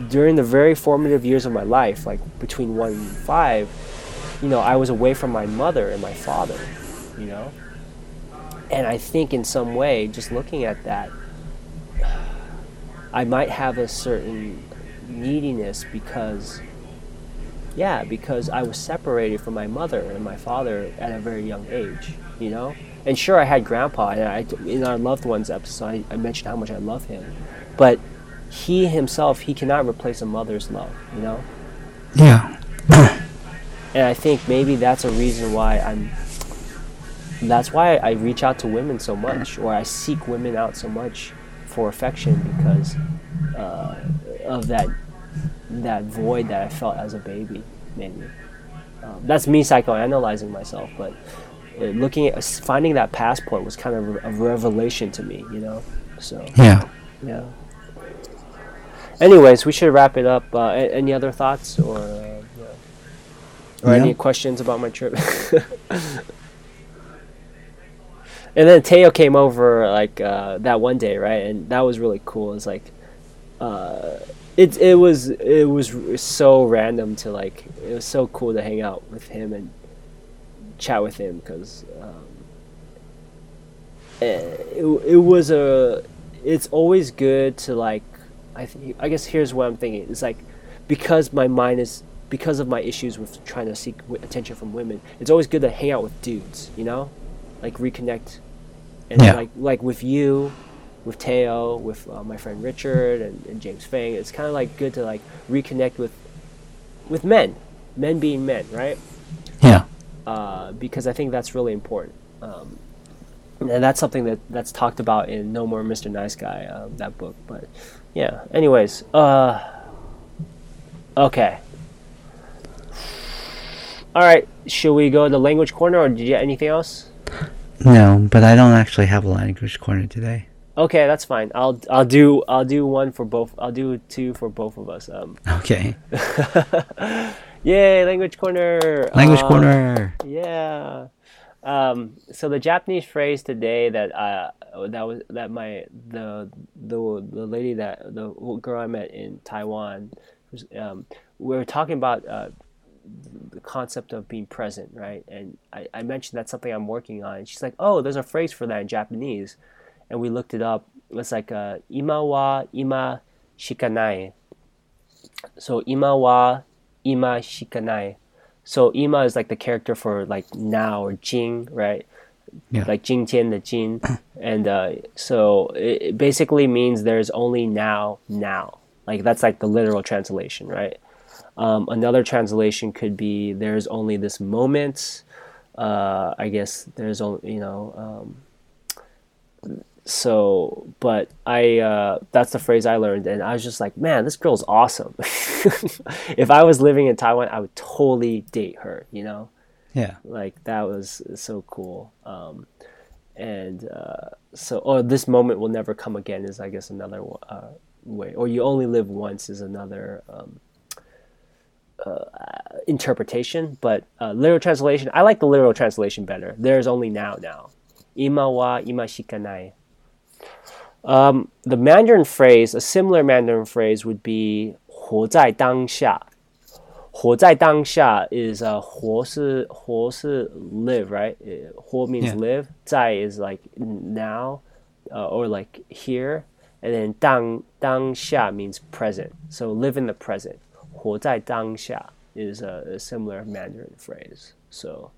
during the very formative years of my life, like between one and five, you know, I was away from my mother and my father, you know, and I think in some way, just looking at that, I might have a certain neediness because yeah, because I was separated from my mother and my father at a very young age, you know? And sure, I had grandpa, and I, in our loved ones episode, I, I mentioned how much I love him. But he himself, he cannot replace a mother's love, you know? Yeah. and I think maybe that's a reason why I'm. That's why I reach out to women so much, or I seek women out so much for affection because uh, of that that void that I felt as a baby, maybe. Um, that's me psychoanalyzing myself, but uh, looking at finding that passport was kind of a revelation to me, you know. So yeah, yeah. Anyways, we should wrap it up. Uh, any other thoughts or uh. Or yeah. any questions about my trip? and then Teo came over like uh, that one day, right? And that was really cool. It's like uh, it it was it was so random to like it was so cool to hang out with him and chat with him because um, it, it, it was a it's always good to like I think I guess here's what I'm thinking it's like because my mind is because of my issues with trying to seek attention from women it's always good to hang out with dudes you know like reconnect and yeah. like like with you with Teo, with uh, my friend Richard and, and James Fang. It's kind of like good to like reconnect with with men, men being men, right? Yeah. Uh, because I think that's really important. Um, and that's something that that's talked about in No More Mr. Nice Guy, um, that book. But yeah. Anyways, uh, okay. All right. Should we go to the language corner, or did you get anything else? No, but I don't actually have a language corner today. Okay, that's fine. I'll I'll do I'll do one for both. I'll do two for both of us. Um. Okay. Yay, language corner. Language uh, corner. Yeah. Um, so the Japanese phrase today that uh, that was that my the the the lady that the girl I met in Taiwan was, um, we were talking about uh, the concept of being present, right? And I, I mentioned that's something I'm working on. And she's like, "Oh, there's a phrase for that in Japanese." and we looked it up. It's like uh, ima wa ima shikanai. So ima wa ima shikanai. So ima is like the character for like now or jing, right? Yeah. Like jing tian the jing, and uh, so it, it basically means there's only now now. Like that's like the literal translation, right? Um, another translation could be there's only this moment. Uh, I guess there's only you know um, so but i uh, that's the phrase i learned and i was just like man this girl's awesome. If i was living in taiwan i would totally date her you know? Yeah. Like that was so cool. Um, and uh, so or this moment will never come again is i guess another uh, way or you only live once is another um, uh, interpretation but uh, literal translation i like the literal translation better there's only now now ima wa ima shikanai um, the Mandarin phrase, a similar Mandarin phrase would be 活在当下.活在当下 is uh, 活是活是 live, right? 活 means yeah. live. 在 is like now uh, or like here. And then 当当下 means present. So live in the present. 活在当下. is a, a similar Mandarin phrase. So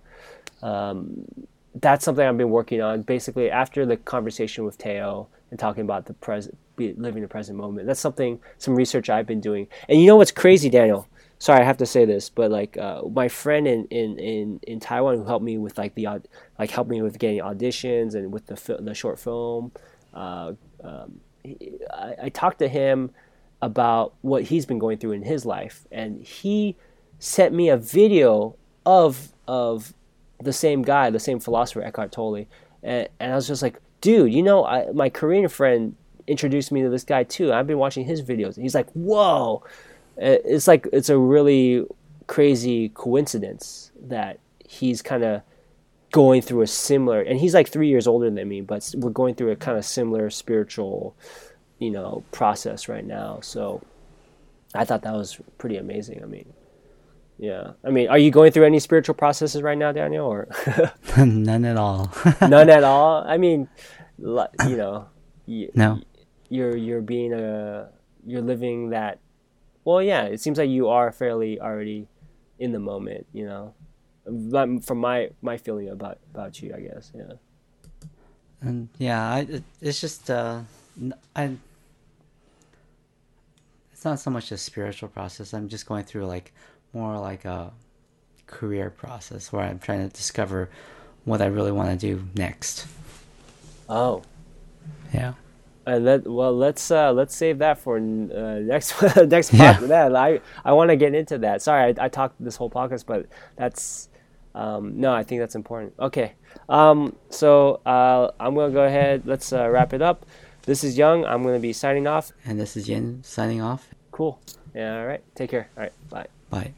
um, that's something I've been working on. Basically, after the conversation with Teo and talking about the present, living the present moment, that's something, some research I've been doing. And you know what's crazy, Daniel? Sorry, I have to say this, but like uh, my friend in, in, in, in Taiwan who helped me with like the like helped me with getting auditions and with the the short film. Uh, um, I, I talked to him about what he's been going through in his life, and he sent me a video of of the same guy, the same philosopher Eckhart Tolle, and, and I was just like, dude, you know, I, my Korean friend introduced me to this guy too. I've been watching his videos. And he's like, whoa, uh, it's like it's a really crazy coincidence that he's kind of going through a similar, and he's like three years older than me, but we're going through a kind of similar spiritual, you know, process right now. So I thought that was pretty amazing. I mean, yeah. I mean, are you going through any spiritual processes right now, Daniel, or none at all? none at all. I mean, you know, you, no. You're you're being a you're living that. Well, yeah. It seems like you are fairly already in the moment. You know, from my my feeling about about you, I guess. Yeah. And yeah, I, it's just uh, I. It's not so much a spiritual process. I'm just going through like more like a career process where I'm trying to discover what I really want to do next. Oh, yeah. And let well let's uh, let's save that for uh, next next part. Yeah. That I I want to get into that. Sorry, I, I talked this whole podcast, but that's um, no, I think that's important. Okay, um, so uh, I'm gonna go ahead. Let's uh, wrap it up. This is Young. I'm going to be signing off. And this is Yin signing off. Cool. Yeah, all right. Take care. All right. Bye. Bye.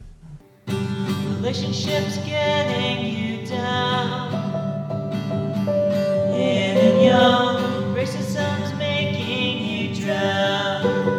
Relationships getting you down. Yin and Young. Racism's making you drown.